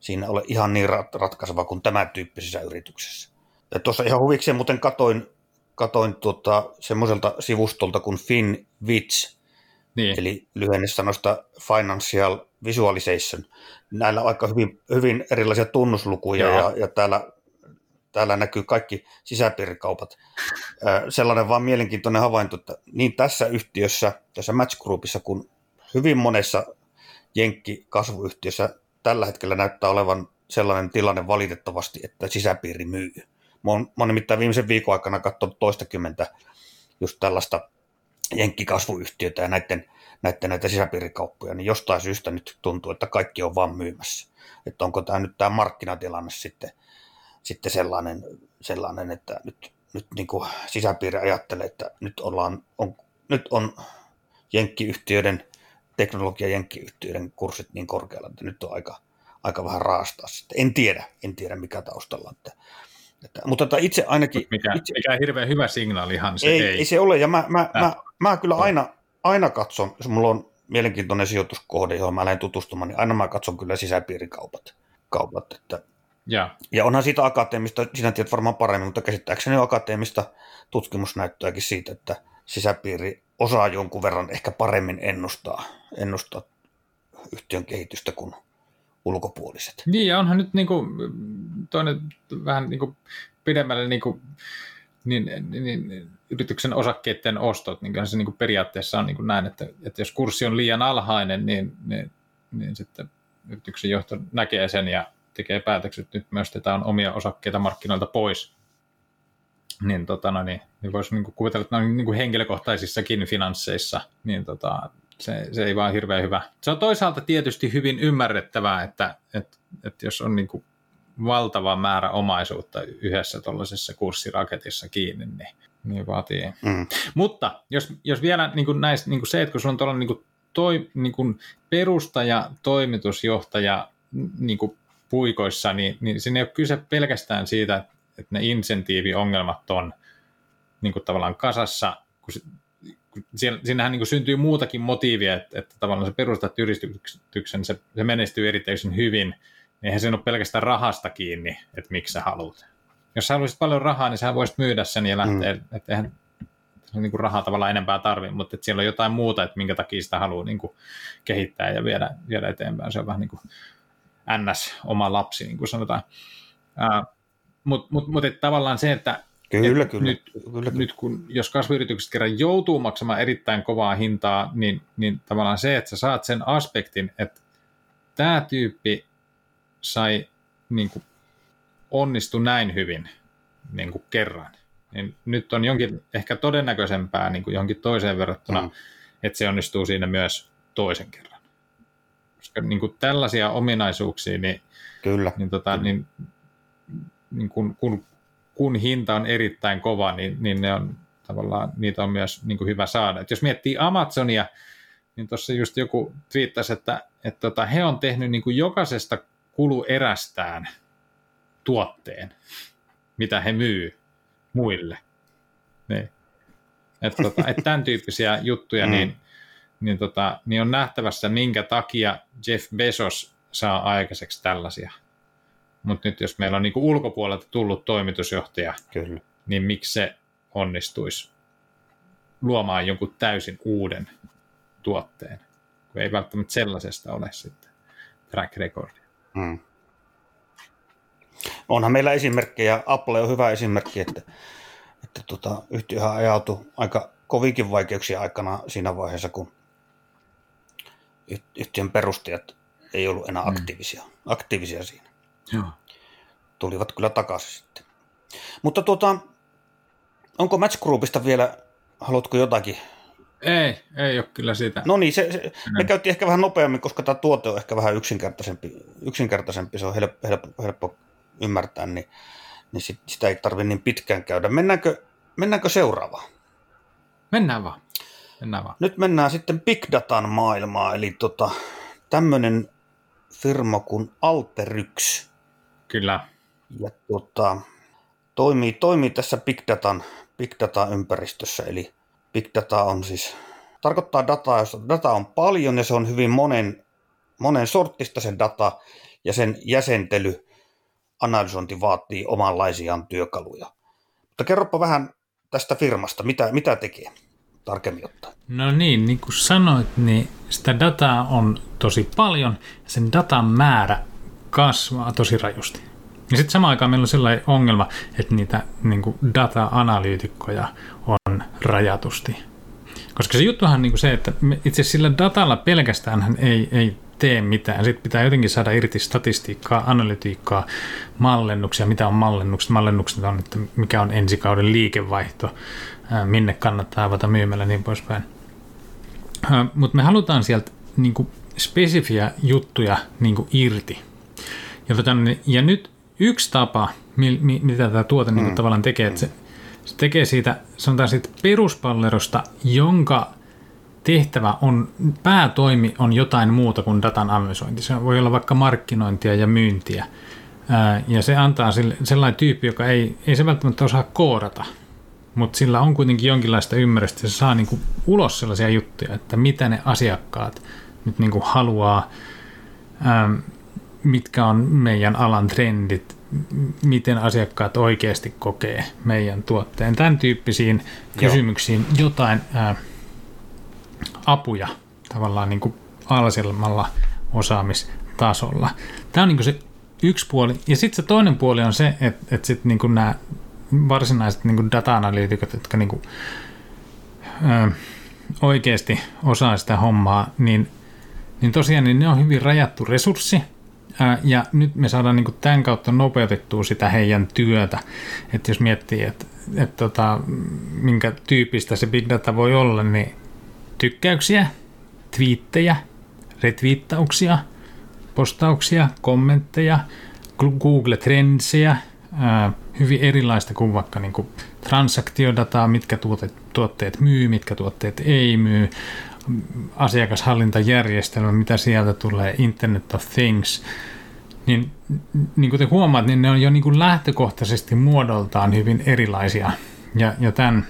siinä ole ihan niin ratkaiseva kuin tämän tyyppisissä yrityksissä. Ja tuossa ihan huvikseen muuten katoin, katoin tuota, semmoiselta sivustolta kuin FinVits, niin. eli lyhennessanoista Financial Visualization. Näillä on aika hyvin, hyvin erilaisia tunnuslukuja ja, ja täällä, täällä näkyy kaikki sisäpiirikaupat. Sellainen vaan mielenkiintoinen havainto, että niin tässä yhtiössä, tässä Match Groupissa, kuin hyvin monessa Jenkki-kasvuyhtiössä tällä hetkellä näyttää olevan sellainen tilanne valitettavasti, että sisäpiiri myy. Mä oon, mä oon nimittäin viimeisen viikon aikana katsonut toistakymmentä just tällaista jenkkikasvuyhtiötä ja näiden, näiden näitä sisäpiirikauppoja, niin jostain syystä nyt tuntuu, että kaikki on vaan myymässä. Että onko tämä nyt tämä markkinatilanne sitten, sitten sellainen, sellainen, että nyt, nyt niin kuin sisäpiiri ajattelee, että nyt, ollaan, on, nyt on jenkkiyhtiöiden, teknologia-jenkkiyhtiöiden kurssit niin korkealla, että nyt on aika, aika vähän raastaa sitten. En tiedä, en tiedä mikä taustalla. Että, mutta että itse ainakin... Mikä, itse, mikä hirveän hyvä signaalihan se ei. Ei, ei se ole, ja mä, mä, mä, mä kyllä aina, aina katson, jos mulla on mielenkiintoinen sijoituskohde, johon mä lähden tutustumaan, niin aina mä katson kyllä sisäpiirikaupat. Kaupat, että, ja. ja onhan siitä akateemista, sinä tiedät varmaan paremmin, mutta käsittääkseni on akateemista tutkimusnäyttöäkin siitä, että sisäpiiri osaa jonkun verran ehkä paremmin ennustaa, ennustaa yhtiön kehitystä kuin ulkopuoliset. Niin, ja onhan nyt niin kuin, toinen vähän niin kuin pidemmälle niin kuin, niin, niin, niin, yrityksen osakkeiden ostot, niin se niin kuin periaatteessa on niin kuin näin, että, että jos kurssi on liian alhainen, niin, niin, niin sitten yrityksen johto näkee sen ja tekee päätökset, nyt myös tätä on omia osakkeita markkinoilta pois. Niin, tota, no, niin, niin voisi niin kuin kuvitella, että niin kuin henkilökohtaisissakin finansseissa, niin tota, se, se ei vaan hirveän hyvä. Se on toisaalta tietysti hyvin ymmärrettävää, että, että, että jos on niin kuin valtava määrä omaisuutta yhdessä tuollaisessa kurssiraketissa kiinni, niin, niin vaatii. Mm. Mutta jos, jos vielä niin kuin näistä, niin kuin se, että kun sulla on tuollainen niin kuin toi, niin kuin perustaja, toimitusjohtaja niin kuin puikoissa, niin, niin siinä ei ole kyse pelkästään siitä, että ne insentiiviongelmat on niin kuin tavallaan kasassa, kun siinähän niin syntyy muutakin motiivia, että, että tavallaan se perustat yrityksen, se, se menestyy erityisen hyvin, niin eihän siinä ole pelkästään rahasta kiinni, että miksi sä haluat. Jos sä haluaisit paljon rahaa, niin sä voisit myydä sen ja lähteä, mm. että eihän se niin kuin rahaa tavallaan enempää tarvitse, mutta että siellä on jotain muuta, että minkä takia sitä haluaa niin kuin kehittää ja viedä, viedä eteenpäin. Se on vähän niin kuin ns. oma lapsi, niin kuin sanotaan. Uh, mutta mut, mut, tavallaan se, että Kyllä, kyllä. Nyt, kyllä. nyt kun, jos kasvuyritykset kerran joutuu maksamaan erittäin kovaa hintaa, niin, niin tavallaan se, että sä saat sen aspektin, että tämä tyyppi sai niin kuin, onnistu näin hyvin niin kuin kerran, niin nyt on jonkin ehkä todennäköisempää niin kuin johonkin toiseen verrattuna, mm. että se onnistuu siinä myös toisen kerran. Koska niin kuin tällaisia ominaisuuksia, niin, Kyllä. niin, tota, niin, niin kun, kun kun hinta on erittäin kova, niin, niin ne on tavallaan, niitä on myös niin kuin hyvä saada. Et jos miettii Amazonia, niin tuossa just joku twiittasi, että, että tota, he on tehnyt niin kuin jokaisesta kuluerästään tuotteen, mitä he myy muille. Niin. Että tota, et tämän tyyppisiä juttuja, mm. niin, niin, tota, niin on nähtävässä, minkä takia Jeff Bezos saa aikaiseksi tällaisia mutta nyt jos meillä on niin ulkopuolelta tullut toimitusjohtaja, Kyllä. niin miksi se onnistuisi luomaan jonkun täysin uuden tuotteen, kun ei välttämättä sellaisesta ole sitten track recordia. Hmm. Onhan meillä esimerkkejä, Apple on hyvä esimerkki, että, että tota, yhtiöhän ajautui aika kovinkin vaikeuksia aikana siinä vaiheessa, kun yhtiön perustajat ei ollut enää aktiivisia, hmm. aktiivisia siinä. Joo. Tulivat kyllä takaisin sitten. Mutta tuota, onko Match Groupista vielä, haluatko jotakin? Ei, ei ole kyllä sitä. No niin, se, se, me käytiin ehkä vähän nopeammin, koska tämä tuote on ehkä vähän yksinkertaisempi, yksinkertaisempi se on helppo, helppo, helppo ymmärtää, niin, niin sit, sitä ei tarvitse niin pitkään käydä. Mennäänkö, mennäänkö seuraavaan? Mennään vaan. Mennään vaan. Nyt mennään sitten Big Datan maailmaan, eli tota, tämmöinen firma kuin Alteryx Kyllä. Ja tuota, toimii, toimii tässä Big Datan, Big Data-ympäristössä, eli Big Data on siis, tarkoittaa dataa, josta data on paljon ja se on hyvin monen, monen sortista sen data ja sen jäsentely, analysointi vaatii omanlaisiaan työkaluja. Mutta kerropa vähän tästä firmasta, mitä, mitä tekee tarkemmin ottaen. No niin, niin kuin sanoit, niin sitä dataa on tosi paljon ja sen datan määrä kasvaa tosi rajusti. Ja sitten samaan aikaan meillä on sellainen ongelma, että niitä niin kuin data-analyytikkoja on rajatusti. Koska se juttuhan on niin kuin se, että itse sillä datalla pelkästään hän ei, ei tee mitään. Sitten pitää jotenkin saada irti statistiikkaa, analytiikkaa, mallennuksia, mitä on mallennukset. Mallennukset on, että mikä on ensi kauden liikevaihto, minne kannattaa avata myymällä niin poispäin. Mutta me halutaan sieltä niin kuin spesifiä juttuja niin kuin irti. Ja, tota, ja nyt yksi tapa, mitä tämä tuote niin kuin mm. tavallaan tekee, että se, se tekee siitä, sanotaan siitä peruspallerosta, jonka tehtävä on, päätoimi on jotain muuta kuin datan analysointi. Se voi olla vaikka markkinointia ja myyntiä. Ja se antaa sille, sellainen tyyppi, joka ei, ei se välttämättä osaa koodata, mutta sillä on kuitenkin jonkinlaista ymmärrystä. Se saa niinku ulos sellaisia juttuja, että mitä ne asiakkaat nyt niinku haluaa, mitkä on meidän alan trendit, miten asiakkaat oikeasti kokee meidän tuotteen. Tämän tyyppisiin Joo. kysymyksiin jotain ää, apuja tavallaan niin kuin alhaisemmalla osaamistasolla. Tämä on niin kuin se yksi puoli. Ja sitten se toinen puoli on se, että, että sitten niin nämä varsinaiset niin data-analyytikot, jotka niin kuin, ö, oikeasti osaa sitä hommaa, niin, niin tosiaan niin ne on hyvin rajattu resurssi, ja nyt me saadaan niin tämän kautta nopeutettua sitä heidän työtä. Että jos miettii, että, että tota, minkä tyyppistä se big data voi olla, niin tykkäyksiä, twiittejä, retviittauksia, postauksia, kommentteja, Google Trendsejä, hyvin erilaista kuin vaikka niin kuin transaktiodataa, mitkä tuotteet myy, mitkä tuotteet ei myy, asiakashallintajärjestelmä, mitä sieltä tulee, Internet of Things, niin, niin kuin te huomaat, niin ne on jo niin kuin lähtökohtaisesti muodoltaan hyvin erilaisia. Ja, ja tämän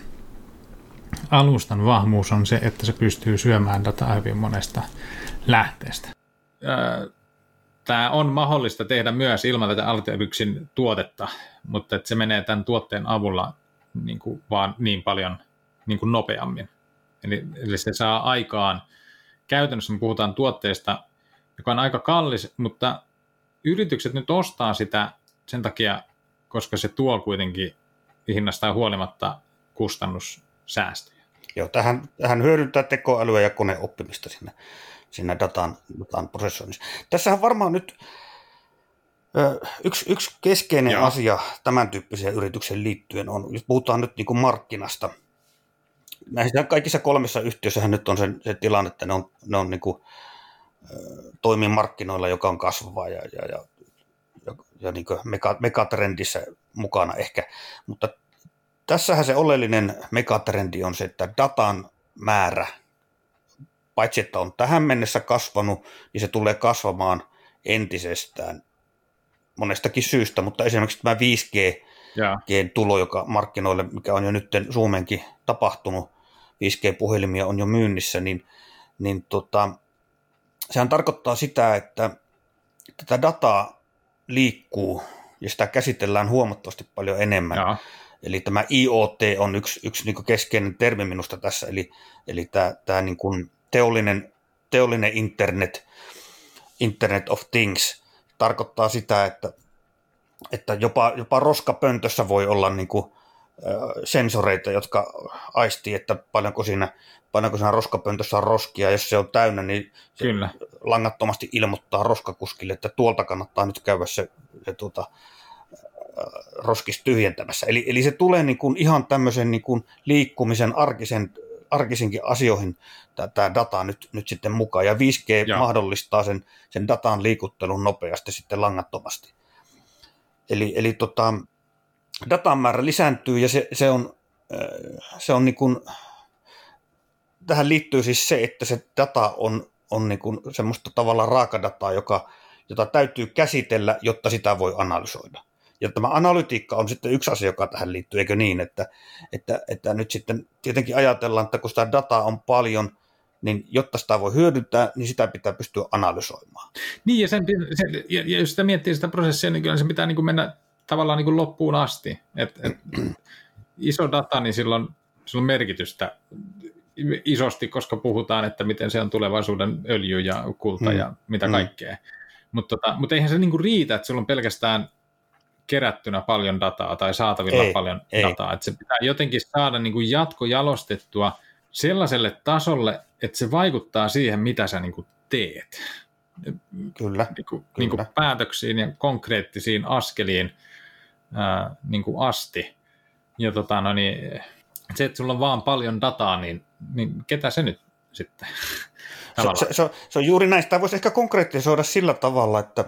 alustan vahvuus on se, että se pystyy syömään dataa hyvin monesta lähteestä. Tämä on mahdollista tehdä myös ilman tätä Altebyksin tuotetta, mutta että se menee tämän tuotteen avulla niin kuin vaan niin paljon niin kuin nopeammin. Eli, eli se saa aikaan, käytännössä me puhutaan tuotteesta, joka on aika kallis, mutta yritykset nyt ostaa sitä sen takia, koska se tuo kuitenkin hinnasta huolimatta kustannussäästöjä. Joo, tähän, tähän hyödyntää tekoälyä ja koneoppimista sinne, sinne datan, datan prosessoinnissa. Tässähän varmaan nyt ö, yksi, yksi keskeinen Joo. asia tämän tyyppiseen yrityksen liittyen on, jos puhutaan nyt niin kuin markkinasta, näissä kaikissa kolmessa yhtiössähän nyt on se, se tilanne, että ne on, ne on niin kuin, toimii markkinoilla, joka on kasvava ja, ja, ja, ja, ja niin mega, megatrendissä mukana ehkä. Mutta tässähän se oleellinen megatrendi on se, että datan määrä, paitsi että on tähän mennessä kasvanut, niin se tulee kasvamaan entisestään monestakin syystä, mutta esimerkiksi tämä 5G-tulo, joka markkinoille, mikä on jo nyt Suomenkin tapahtunut, 5G-puhelimia on jo myynnissä, niin, niin tota, sehän tarkoittaa sitä, että tätä dataa liikkuu ja sitä käsitellään huomattavasti paljon enemmän. Ja. Eli tämä IoT on yksi, yksi niin keskeinen termi minusta tässä, eli, eli tämä, tämä niin kuin teollinen, teollinen internet, internet of things, tarkoittaa sitä, että, että jopa, jopa roskapöntössä voi olla niin kuin sensoreita, jotka aistii, että paljonko siinä, paljonko siinä roskapöntössä on roskia. Jos se on täynnä, niin se Kyllä. langattomasti ilmoittaa roskakuskille, että tuolta kannattaa nyt käydä se, se tuota, roskis tyhjentämässä. Eli, eli se tulee niin kuin ihan tämmöisen niin kuin liikkumisen arkisen, arkisinkin asioihin tämä data nyt, nyt sitten mukaan. Ja 5G Joo. mahdollistaa sen, sen datan liikuttelun nopeasti sitten langattomasti. Eli, eli tota, datan määrä lisääntyy ja se, se on, äh, se on niin kuin, tähän liittyy siis se, että se data on, on niin kuin semmoista tavalla raakadataa, joka, jota täytyy käsitellä, jotta sitä voi analysoida. Ja tämä analytiikka on sitten yksi asia, joka tähän liittyy, eikö niin, että, että, että nyt sitten tietenkin ajatellaan, että kun sitä dataa on paljon, niin jotta sitä voi hyödyntää, niin sitä pitää pystyä analysoimaan. Niin, ja, sen, sen, ja jos sitä miettii sitä prosessia, niin kyllä se pitää niin kuin mennä tavallaan niin kuin loppuun asti. Et, et, <clears throat> iso data, niin silloin, silloin merkitystä isosti, koska puhutaan, että miten se on tulevaisuuden öljy ja kulta mm. ja mitä mm. kaikkea. Mutta tota, mut eihän se niinku riitä, että sulla on pelkästään kerättynä paljon dataa tai saatavilla ei, paljon ei. dataa. Että se pitää jotenkin saada niinku jatkojalostettua sellaiselle tasolle, että se vaikuttaa siihen, mitä sä niinku teet. Kyllä, niinku, kyllä. Niinku päätöksiin ja konkreettisiin askeliin ää, niinku asti. Ja tota, no niin, se, että sulla on vaan paljon dataa, niin, niin ketä se nyt sitten? <laughs> se, se, se, se on juuri näin. Sitä voisi ehkä konkretisoida sillä tavalla, että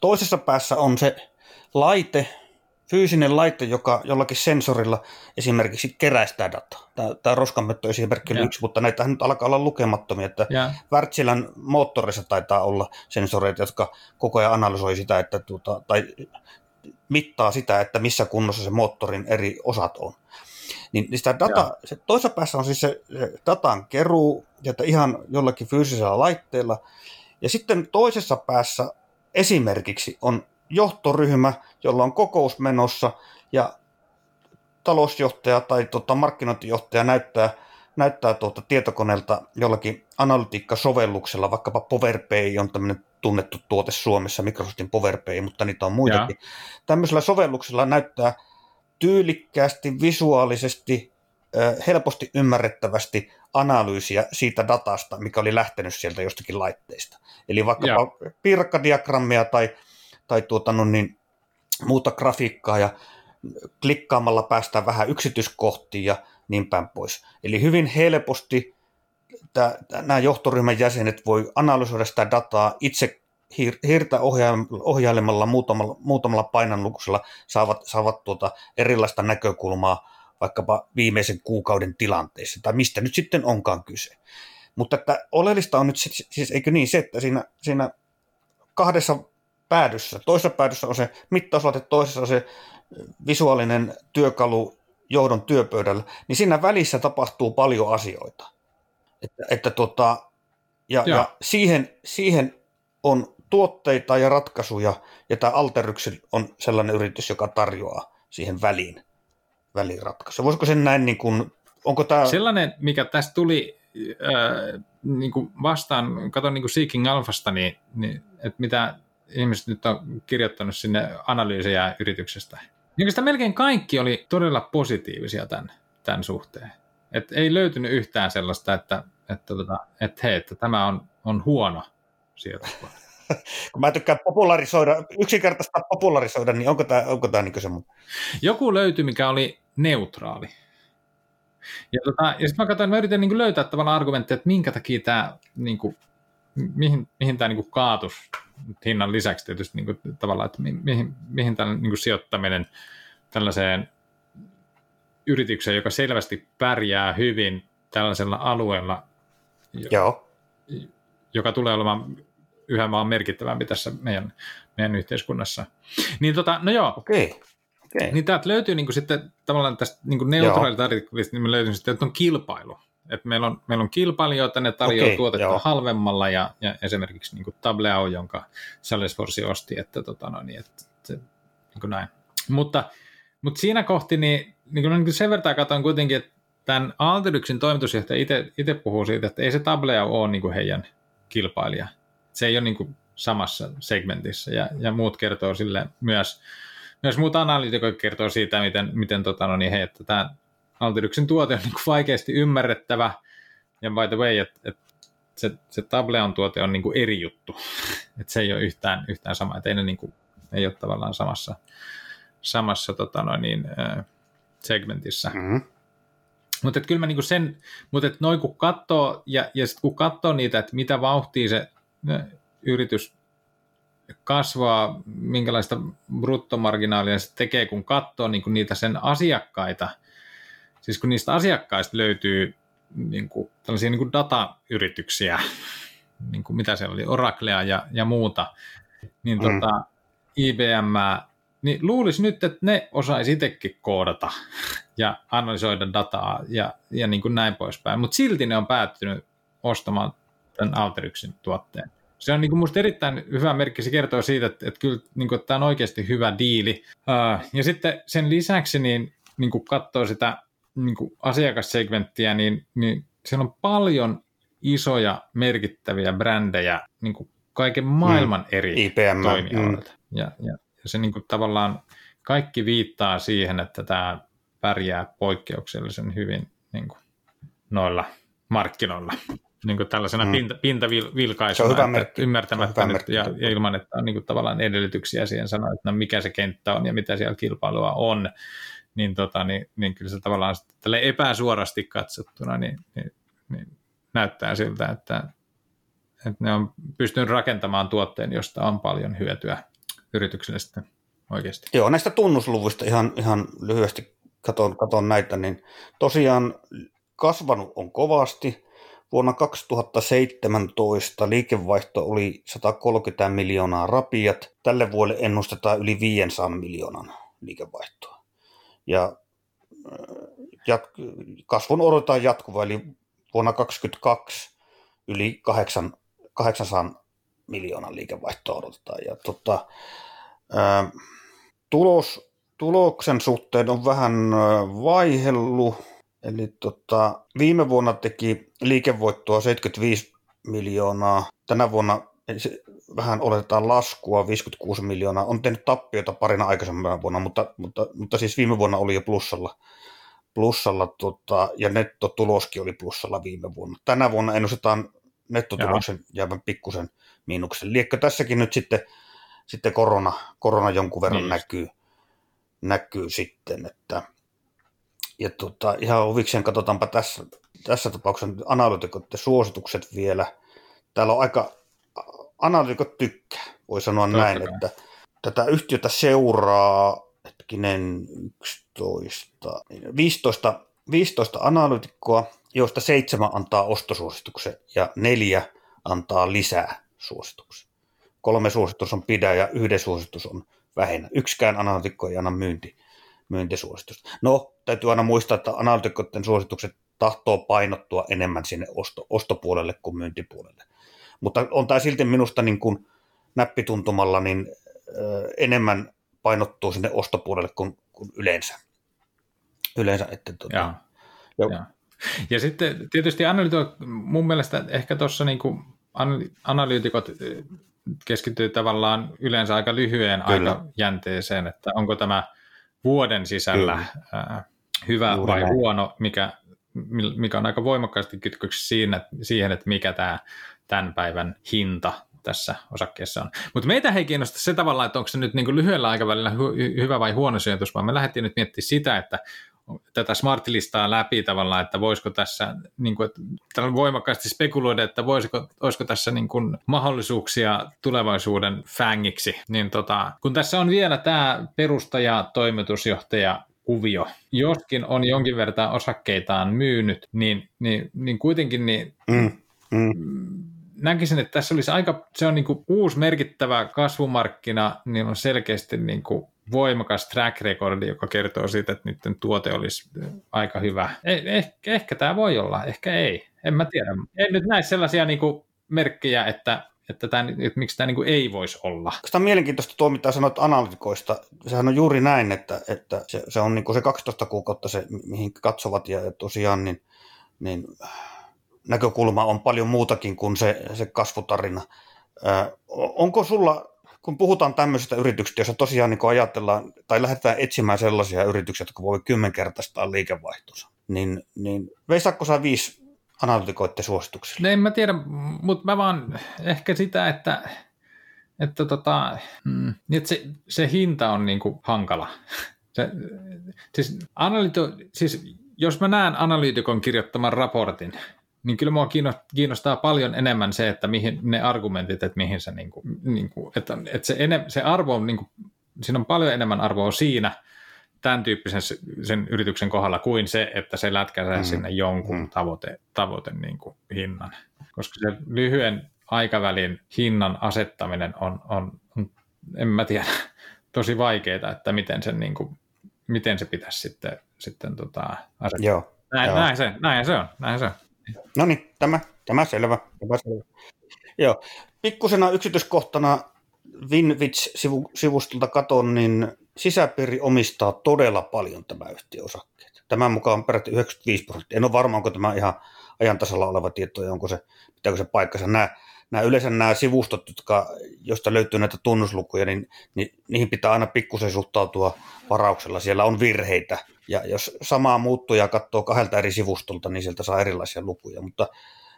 toisessa päässä on se laite, fyysinen laite, joka jollakin sensorilla esimerkiksi kerää sitä dataa. Tämä, tämä roskanmetto esimerkki oli yksi, mutta näitä nyt alkaa olla lukemattomia. Että Wärtsilän moottorissa taitaa olla sensoreita, jotka koko ajan analysoi sitä, että tuota, tai mittaa sitä, että missä kunnossa se moottorin eri osat on. Niin, niin sitä data, se toisessa päässä on siis se, se datan keruu, että ihan jollakin fyysisellä laitteella. Ja sitten toisessa päässä esimerkiksi on johtoryhmä, jolla on kokous menossa ja talousjohtaja tai tota, markkinointijohtaja näyttää, näyttää tuota tietokoneelta jollakin analytiikkasovelluksella, vaikkapa PowerPay on tämmöinen tunnettu tuote Suomessa, Microsoftin PowerPay, mutta niitä on muitakin. Ja. Tämmöisellä sovelluksella näyttää tyylikkäästi, visuaalisesti, helposti ymmärrettävästi analyysiä siitä datasta, mikä oli lähtenyt sieltä jostakin laitteista. Eli vaikkapa piirakkadiagrammia tai, tai tuota, no niin, muuta grafiikkaa ja klikkaamalla päästään vähän yksityiskohtiin ja niin päin pois. Eli hyvin helposti nämä johtoryhmän jäsenet voi analysoida sitä dataa itse hirtä ohjailemalla muutamalla, muutamalla painanlukuisella saavat, saavat tuota erilaista näkökulmaa vaikkapa viimeisen kuukauden tilanteessa, tai mistä nyt sitten onkaan kyse. Mutta että oleellista on nyt siis, eikö niin, se, että siinä, siinä kahdessa päädyssä, toisessa päädyssä on se mittauslaite, toisessa on se visuaalinen työkalu johdon työpöydällä, niin siinä välissä tapahtuu paljon asioita. Että, että tota, ja, ja siihen, siihen on tuotteita ja ratkaisuja, ja tämä Alteryx on sellainen yritys, joka tarjoaa siihen väliin, väliin ratkaisu. Voisiko sen näin, niin kuin, onko tämä... Sellainen, mikä tästä tuli äh, niin kuin vastaan, katson niin kuin Seeking Alphasta, niin, niin että mitä ihmiset nyt on kirjoittanut sinne analyysejä yrityksestä. Niin sitä melkein kaikki oli todella positiivisia tämän, tämän suhteen. Et ei löytynyt yhtään sellaista, että, että, että, tota, että hei, että tämä on, on huono sijoituskohde. <laughs> kun mä tykkään popularisoida, yksinkertaista popularisoida, niin onko tämä, onko tämä niin semmoinen? Joku löytyi, mikä oli neutraali. Ja, tota, ja sitten mä katsoin, mä yritän niin löytää tavallaan argumentteja, että minkä takia tämä, niin kuin, mihin, mihin tämä niin kaatus hinnan lisäksi tietysti niin kuin, tavallaan, että mihin, mihin tämä niin sijoittaminen tällaiseen yritykseen, joka selvästi pärjää hyvin tällaisella alueella, Joo. joka tulee olemaan yhä vaan merkittävämpi tässä meidän, meidän yhteiskunnassa. Niin tota, no joo. Okei. Okay. Okay. Niin täältä löytyy niin kuin sitten tavallaan tästä niin neutraalista artikkelista, niin me löytyy sitten, että on kilpailu. Että meillä on, meillä on kilpailijoita, ne tarjoaa okay, tuotetta joo. halvemmalla ja, ja esimerkiksi niin kuin Tableo, jonka Salesforce osti, että, tota, no, niin, että se, niin kuin näin. Mutta, mutta siinä kohti, niin, niin kuin, niin kuin sen verran katsoin kuitenkin, että tämän Alteryxin toimitusjohtaja itse puhuu siitä, että ei se Tableo ole niin kuin heidän kilpailija se ei ole niin kuin samassa segmentissä ja, ja muut kertoo sille myös, myös muut analyytikot kertoo siitä, miten, miten tota, no niin, hei, että tämä Altyryksen tuote on niin vaikeasti ymmärrettävä ja by the way, että, että se, se Tableon tuote on niin kuin eri juttu, <laughs> että se ei ole yhtään, yhtään sama, että ei, ne niin kuin, ei ole tavallaan samassa, samassa tota no niin, segmentissä. Mm-hmm. Mutta kyllä mä niinku sen, mutta noin kun katsoo, ja, ja sitten kun katsoo niitä, että mitä vauhtia se yritys kasvaa, minkälaista bruttomarginaalia se tekee, kun katsoo niin kuin niitä sen asiakkaita. Siis kun niistä asiakkaista löytyy niin kuin, tällaisia niin kuin datayrityksiä, <laughs> niin kuin mitä siellä oli, Oraclea ja, ja muuta, niin mm. tota, IBM, niin luulisi nyt, että ne osaisi itsekin koodata <laughs> ja analysoida dataa ja, ja niin kuin näin poispäin, mutta silti ne on päättynyt ostamaan tämän Alteryksin tuotteen. Se on niin kuin musta erittäin hyvä merkki, se kertoo siitä, että, että kyllä niin kuin, että tämä on oikeasti hyvä diili. Uh, ja sitten sen lisäksi, niin, niin kuin katsoo sitä niin kuin asiakassegmenttiä, niin, niin siellä on paljon isoja merkittäviä brändejä niin kuin kaiken maailman mm. eri IPM, toimialoilta. Mm. Ja, ja, ja se niin kuin tavallaan kaikki viittaa siihen, että tämä pärjää poikkeuksellisen hyvin niin kuin noilla markkinoilla. Niin kuin tällaisena mm. pinta, pintavilkaisuna, hyvä merkki. ymmärtämättä nyt, ja, ja ilman, että on niin kuin tavallaan edellytyksiä siihen sanoa, että no mikä se kenttä on ja mitä siellä kilpailua on, niin, tota, niin, niin kyllä se tavallaan tälle epäsuorasti katsottuna niin, niin, niin näyttää siltä, että, että ne on pystynyt rakentamaan tuotteen, josta on paljon hyötyä yritykselle sitten oikeasti. Joo, näistä tunnusluvuista ihan, ihan lyhyesti katon, katon näitä, niin tosiaan kasvanut on kovasti. Vuonna 2017 liikevaihto oli 130 miljoonaa rapiat. Tälle vuodelle ennustetaan yli 500 miljoonan liikevaihtoa. Ja jat- kasvun odotetaan jatkuva, eli vuonna 2022 yli 8, 800 miljoonan liikevaihtoa odotetaan. Ja tota, ää, tulos, tuloksen suhteen on vähän vaihellut, eli tota, viime vuonna teki liikevoittoa 75 miljoonaa, tänä vuonna vähän oletetaan laskua, 56 miljoonaa, on tehnyt tappiota parina aikaisemmana vuonna, mutta, mutta, mutta siis viime vuonna oli jo plussalla, plussalla tota, ja nettotuloskin oli plussalla viime vuonna. Tänä vuonna ennustetaan nettotuloksen Jaha. jäävän pikkusen miinuksen. Liekkö tässäkin nyt sitten, sitten korona, korona jonkun verran niin näkyy, näkyy sitten, että ja tota, ihan huvikseen katsotaanpa tässä, tässä tapauksessa analyytikoiden suositukset vielä. Täällä on aika, analyytikot tykkää, voi sanoa Totta näin, kai. että tätä yhtiötä seuraa hetkinen 11, 15, 15 analyytikkoa, joista seitsemän antaa ostosuosituksen ja neljä antaa lisää suosituksen. Kolme suositus on pidä ja yhden suositus on vähennä. Yksikään analyytikko ei anna myynti, myyntisuositusta. No, täytyy aina muistaa, että analyytikkoiden suositukset tahtoo painottua enemmän sinne osto, ostopuolelle kuin myyntipuolelle. Mutta on tämä silti minusta niin kuin näppituntumalla niin enemmän painottuu sinne ostopuolelle kuin, kuin yleensä. Yleensä, että tuota, ja, jo. ja. ja sitten tietysti analyytikot, mun mielestä ehkä tuossa niin analyytikot keskittyy tavallaan yleensä aika lyhyen Kyllä. aikajänteeseen, että onko tämä vuoden sisällä Kyllä. hyvä Juuri vai näin. huono, mikä, mikä on aika voimakkaasti kytköksi siinä, siihen, että mikä tämä tämän päivän hinta tässä osakkeessa on. Mutta meitä ei kiinnosta se tavallaan, että onko se nyt niin kuin lyhyellä aikavälillä hy- hyvä vai huono sijoitus, vaan me lähdettiin nyt miettimään sitä, että tätä smart-listaa läpi tavallaan, että voisiko tässä niin kuin, että voimakkaasti spekuloida, että voisiko, olisiko tässä niin kuin mahdollisuuksia tulevaisuuden fängiksi. Niin tota, kun tässä on vielä tämä perustaja, toimitusjohtaja, kuvio. Joskin on jonkin verran osakkeitaan myynyt, niin, niin, niin kuitenkin niin, mm, mm näkisin, että tässä olisi aika, se on niin kuin uusi merkittävä kasvumarkkina, niin on selkeästi niin kuin voimakas track recordi, joka kertoo siitä, että niiden tuote olisi aika hyvä. Eh, ehkä, ehkä tämä voi olla, ehkä ei. En mä tiedä. En nyt näe sellaisia niin kuin merkkejä, että, että, tämä, että miksi tämä niin ei voisi olla. Tämä on mielenkiintoista tuo, mitä sanoit analytikoista. Sehän on juuri näin, että, että se, se on niin kuin se 12 kuukautta se, mihin katsovat ja tosiaan niin, niin näkökulma on paljon muutakin kuin se, se kasvutarina. Ö, onko sulla, kun puhutaan tämmöisistä yrityksistä, joissa tosiaan niin ajatellaan tai lähdetään etsimään sellaisia yrityksiä, jotka voi kymmenkertaistaa liikevaihtonsa, niin, niin veisatko sä viisi analytikoiden suosituksia? No en mä tiedä, mutta mä vaan ehkä sitä, että, että, tota, mm, että se, se hinta on niin kuin hankala. Se, siis, analyto, siis jos mä näen analyytikon kirjoittaman raportin, niin kyllä mua kiinnostaa paljon enemmän se, että mihin ne argumentit, että mihin se, niin kuin, niin kuin, että, että se, enem, se arvo on, niin kuin, siinä on paljon enemmän arvoa siinä, tämän tyyppisen sen yrityksen kohdalla kuin se, että se lätkäsee mm. sinne jonkun mm. tavoite, tavoite niin kuin hinnan. Koska se lyhyen aikavälin hinnan asettaminen on, on, on en mä tiedä, <laughs> tosi vaikeaa, että miten, sen, niin kuin, miten se pitäisi sitten, sitten tota, asettaa. Joo, näin, joo. Näin, se, näin se on, näin se on. No niin, tämä Tämä selvä. Tämä selvä. Joo. Pikkusena yksityiskohtana Winwitch-sivustolta katon, niin sisäpiiri omistaa todella paljon tämä yhtiöosakkeet. Tämän mukaan peräti 95 prosenttia. En ole varma, onko tämä ihan ajan tasalla oleva tieto ja onko se, pitääkö se paikkansa. Nämä, nämä yleensä nämä sivustot, jotka, joista löytyy näitä tunnuslukuja, niin, niin niihin pitää aina pikkusen suhtautua varauksella. Siellä on virheitä. Ja jos samaa muuttuja katsoo kahdelta eri sivustolta, niin sieltä saa erilaisia lukuja. Mutta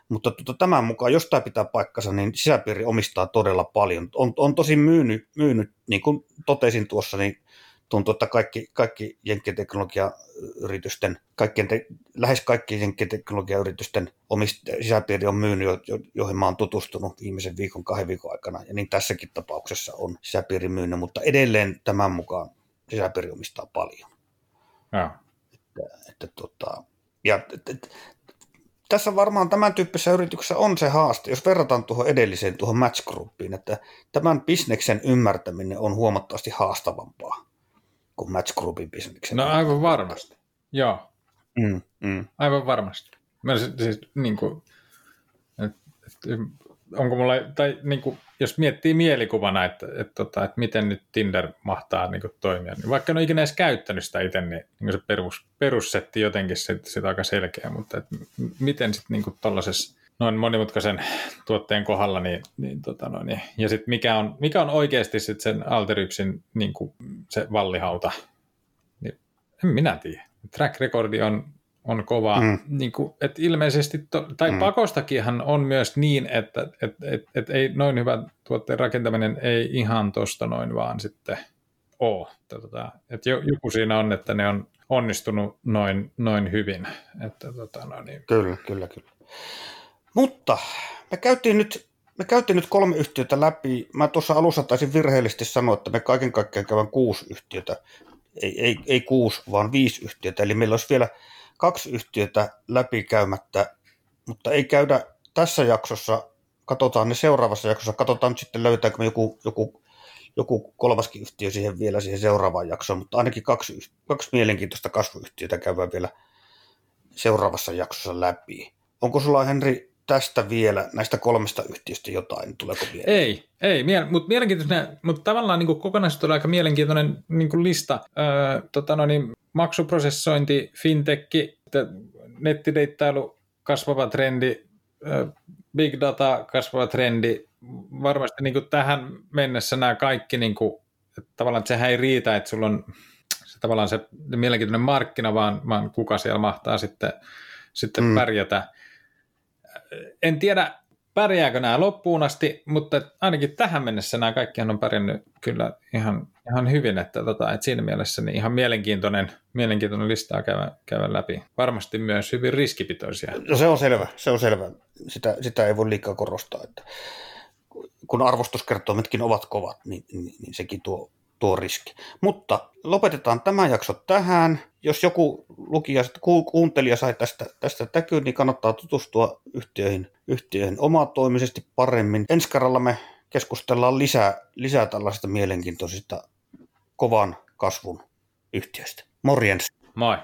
mutta tuota, tämän mukaan, jos tämä pitää paikkansa, niin sisäpiiri omistaa todella paljon. On, on tosi myynyt, myynyt, niin kuin totesin tuossa, niin tuntuu, että kaikki, kaikki jenkkiteknologiayritysten, kaikkien te, lähes kaikki jenkkiteknologiayritysten omist, sisäpiiri on myynyt, jo, jo, joihin mä oon tutustunut viimeisen viikon, kahden viikon aikana, ja niin tässäkin tapauksessa on sisäpiiri myynyt, mutta edelleen tämän mukaan sisäpiiri omistaa paljon. Ja. Että, että, tota, ja et, tässä varmaan tämän tyyppisessä yrityksessä on se haaste, jos verrataan tuohon edelliseen, tuohon Match Groupiin, että tämän bisneksen ymmärtäminen on huomattavasti haastavampaa kuin Match Groupin bisneksen. No aivan varmasti, joo. Mm, mm. Aivan varmasti. Mä siis, siis niin kuin, et, et, onko mulla, tai niin kuin, jos miettii mielikuvana, että, että, että, että miten nyt Tinder mahtaa niin kuin, toimia, niin vaikka en ole ikinä edes käyttänyt sitä itse, niin, niin se perus, perussetti jotenkin sit, sit aika selkeä, mutta että, miten sitten niin tuollaisessa noin monimutkaisen tuotteen kohdalla, niin, niin, tota noin, niin ja sitten mikä on, mikä on oikeasti sit sen Alteryxin niin kuin, se vallihauta, niin en minä tiedä. Track recordi on on kova. Mm. Niin kuin, että ilmeisesti, to, tai mm. pakostakinhan on myös niin, että et, et, et ei noin hyvä tuotteen rakentaminen ei ihan tosta noin vaan sitten ole. Tota, että joku siinä on, että ne on onnistunut noin, noin hyvin. Että, tota, no niin. Kyllä, kyllä, kyllä. Mutta me käytiin nyt me käytiin nyt kolme yhtiötä läpi. Mä tuossa alussa taisin virheellisesti sanoa, että me kaiken kaikkiaan käyvän kuusi yhtiötä. Ei, ei, ei kuusi, vaan viisi yhtiötä. Eli meillä olisi vielä kaksi yhtiötä läpikäymättä, mutta ei käydä tässä jaksossa, katsotaan ne seuraavassa jaksossa, katsotaan nyt sitten löytääkö me joku, joku, joku kolmaskin yhtiö siihen vielä siihen seuraavaan jaksoon, mutta ainakin kaksi, kaksi mielenkiintoista kasvuyhtiötä käydään vielä seuraavassa jaksossa läpi. Onko sulla Henri tästä vielä, näistä kolmesta yhtiöstä jotain, tuleeko vielä? Ei, ei, mie- mutta mielenkiintoinen, mutta tavallaan niin kokonaisuudessaan aika mielenkiintoinen niin lista. Öö, tota no niin, maksuprosessointi, fintekki, nettideittailu, kasvava trendi, big data, kasvava trendi. Varmasti niin tähän mennessä nämä kaikki, niin kuin, että tavallaan että sehän ei riitä, että sulla on se, tavallaan se mielenkiintoinen markkina, vaan, vaan kuka siellä mahtaa sitten, sitten mm. pärjätä. En tiedä, pärjääkö nämä loppuun asti, mutta ainakin tähän mennessä nämä kaikki on pärjännyt kyllä ihan, ihan hyvin, että, tota, että siinä mielessä niin ihan mielenkiintoinen, mielenkiintoinen listaa käydä, käydä läpi. Varmasti myös hyvin riskipitoisia. No se on selvä, se on selvä. Sitä, sitä ei voi liikaa korostaa, että kun arvostuskertoimetkin ovat kovat, niin, niin, niin sekin tuo, tuo riski. Mutta lopetetaan tämä jakso tähän. Jos joku lukija, kuuntelija sai tästä, tästä täkyyn, niin kannattaa tutustua yhtiöihin, yhtiöihin omatoimisesti paremmin. Ensi kerralla me keskustellaan lisää, lisää tällaisista mielenkiintoisista kovan kasvun yhtiöistä. Morjens! Moi!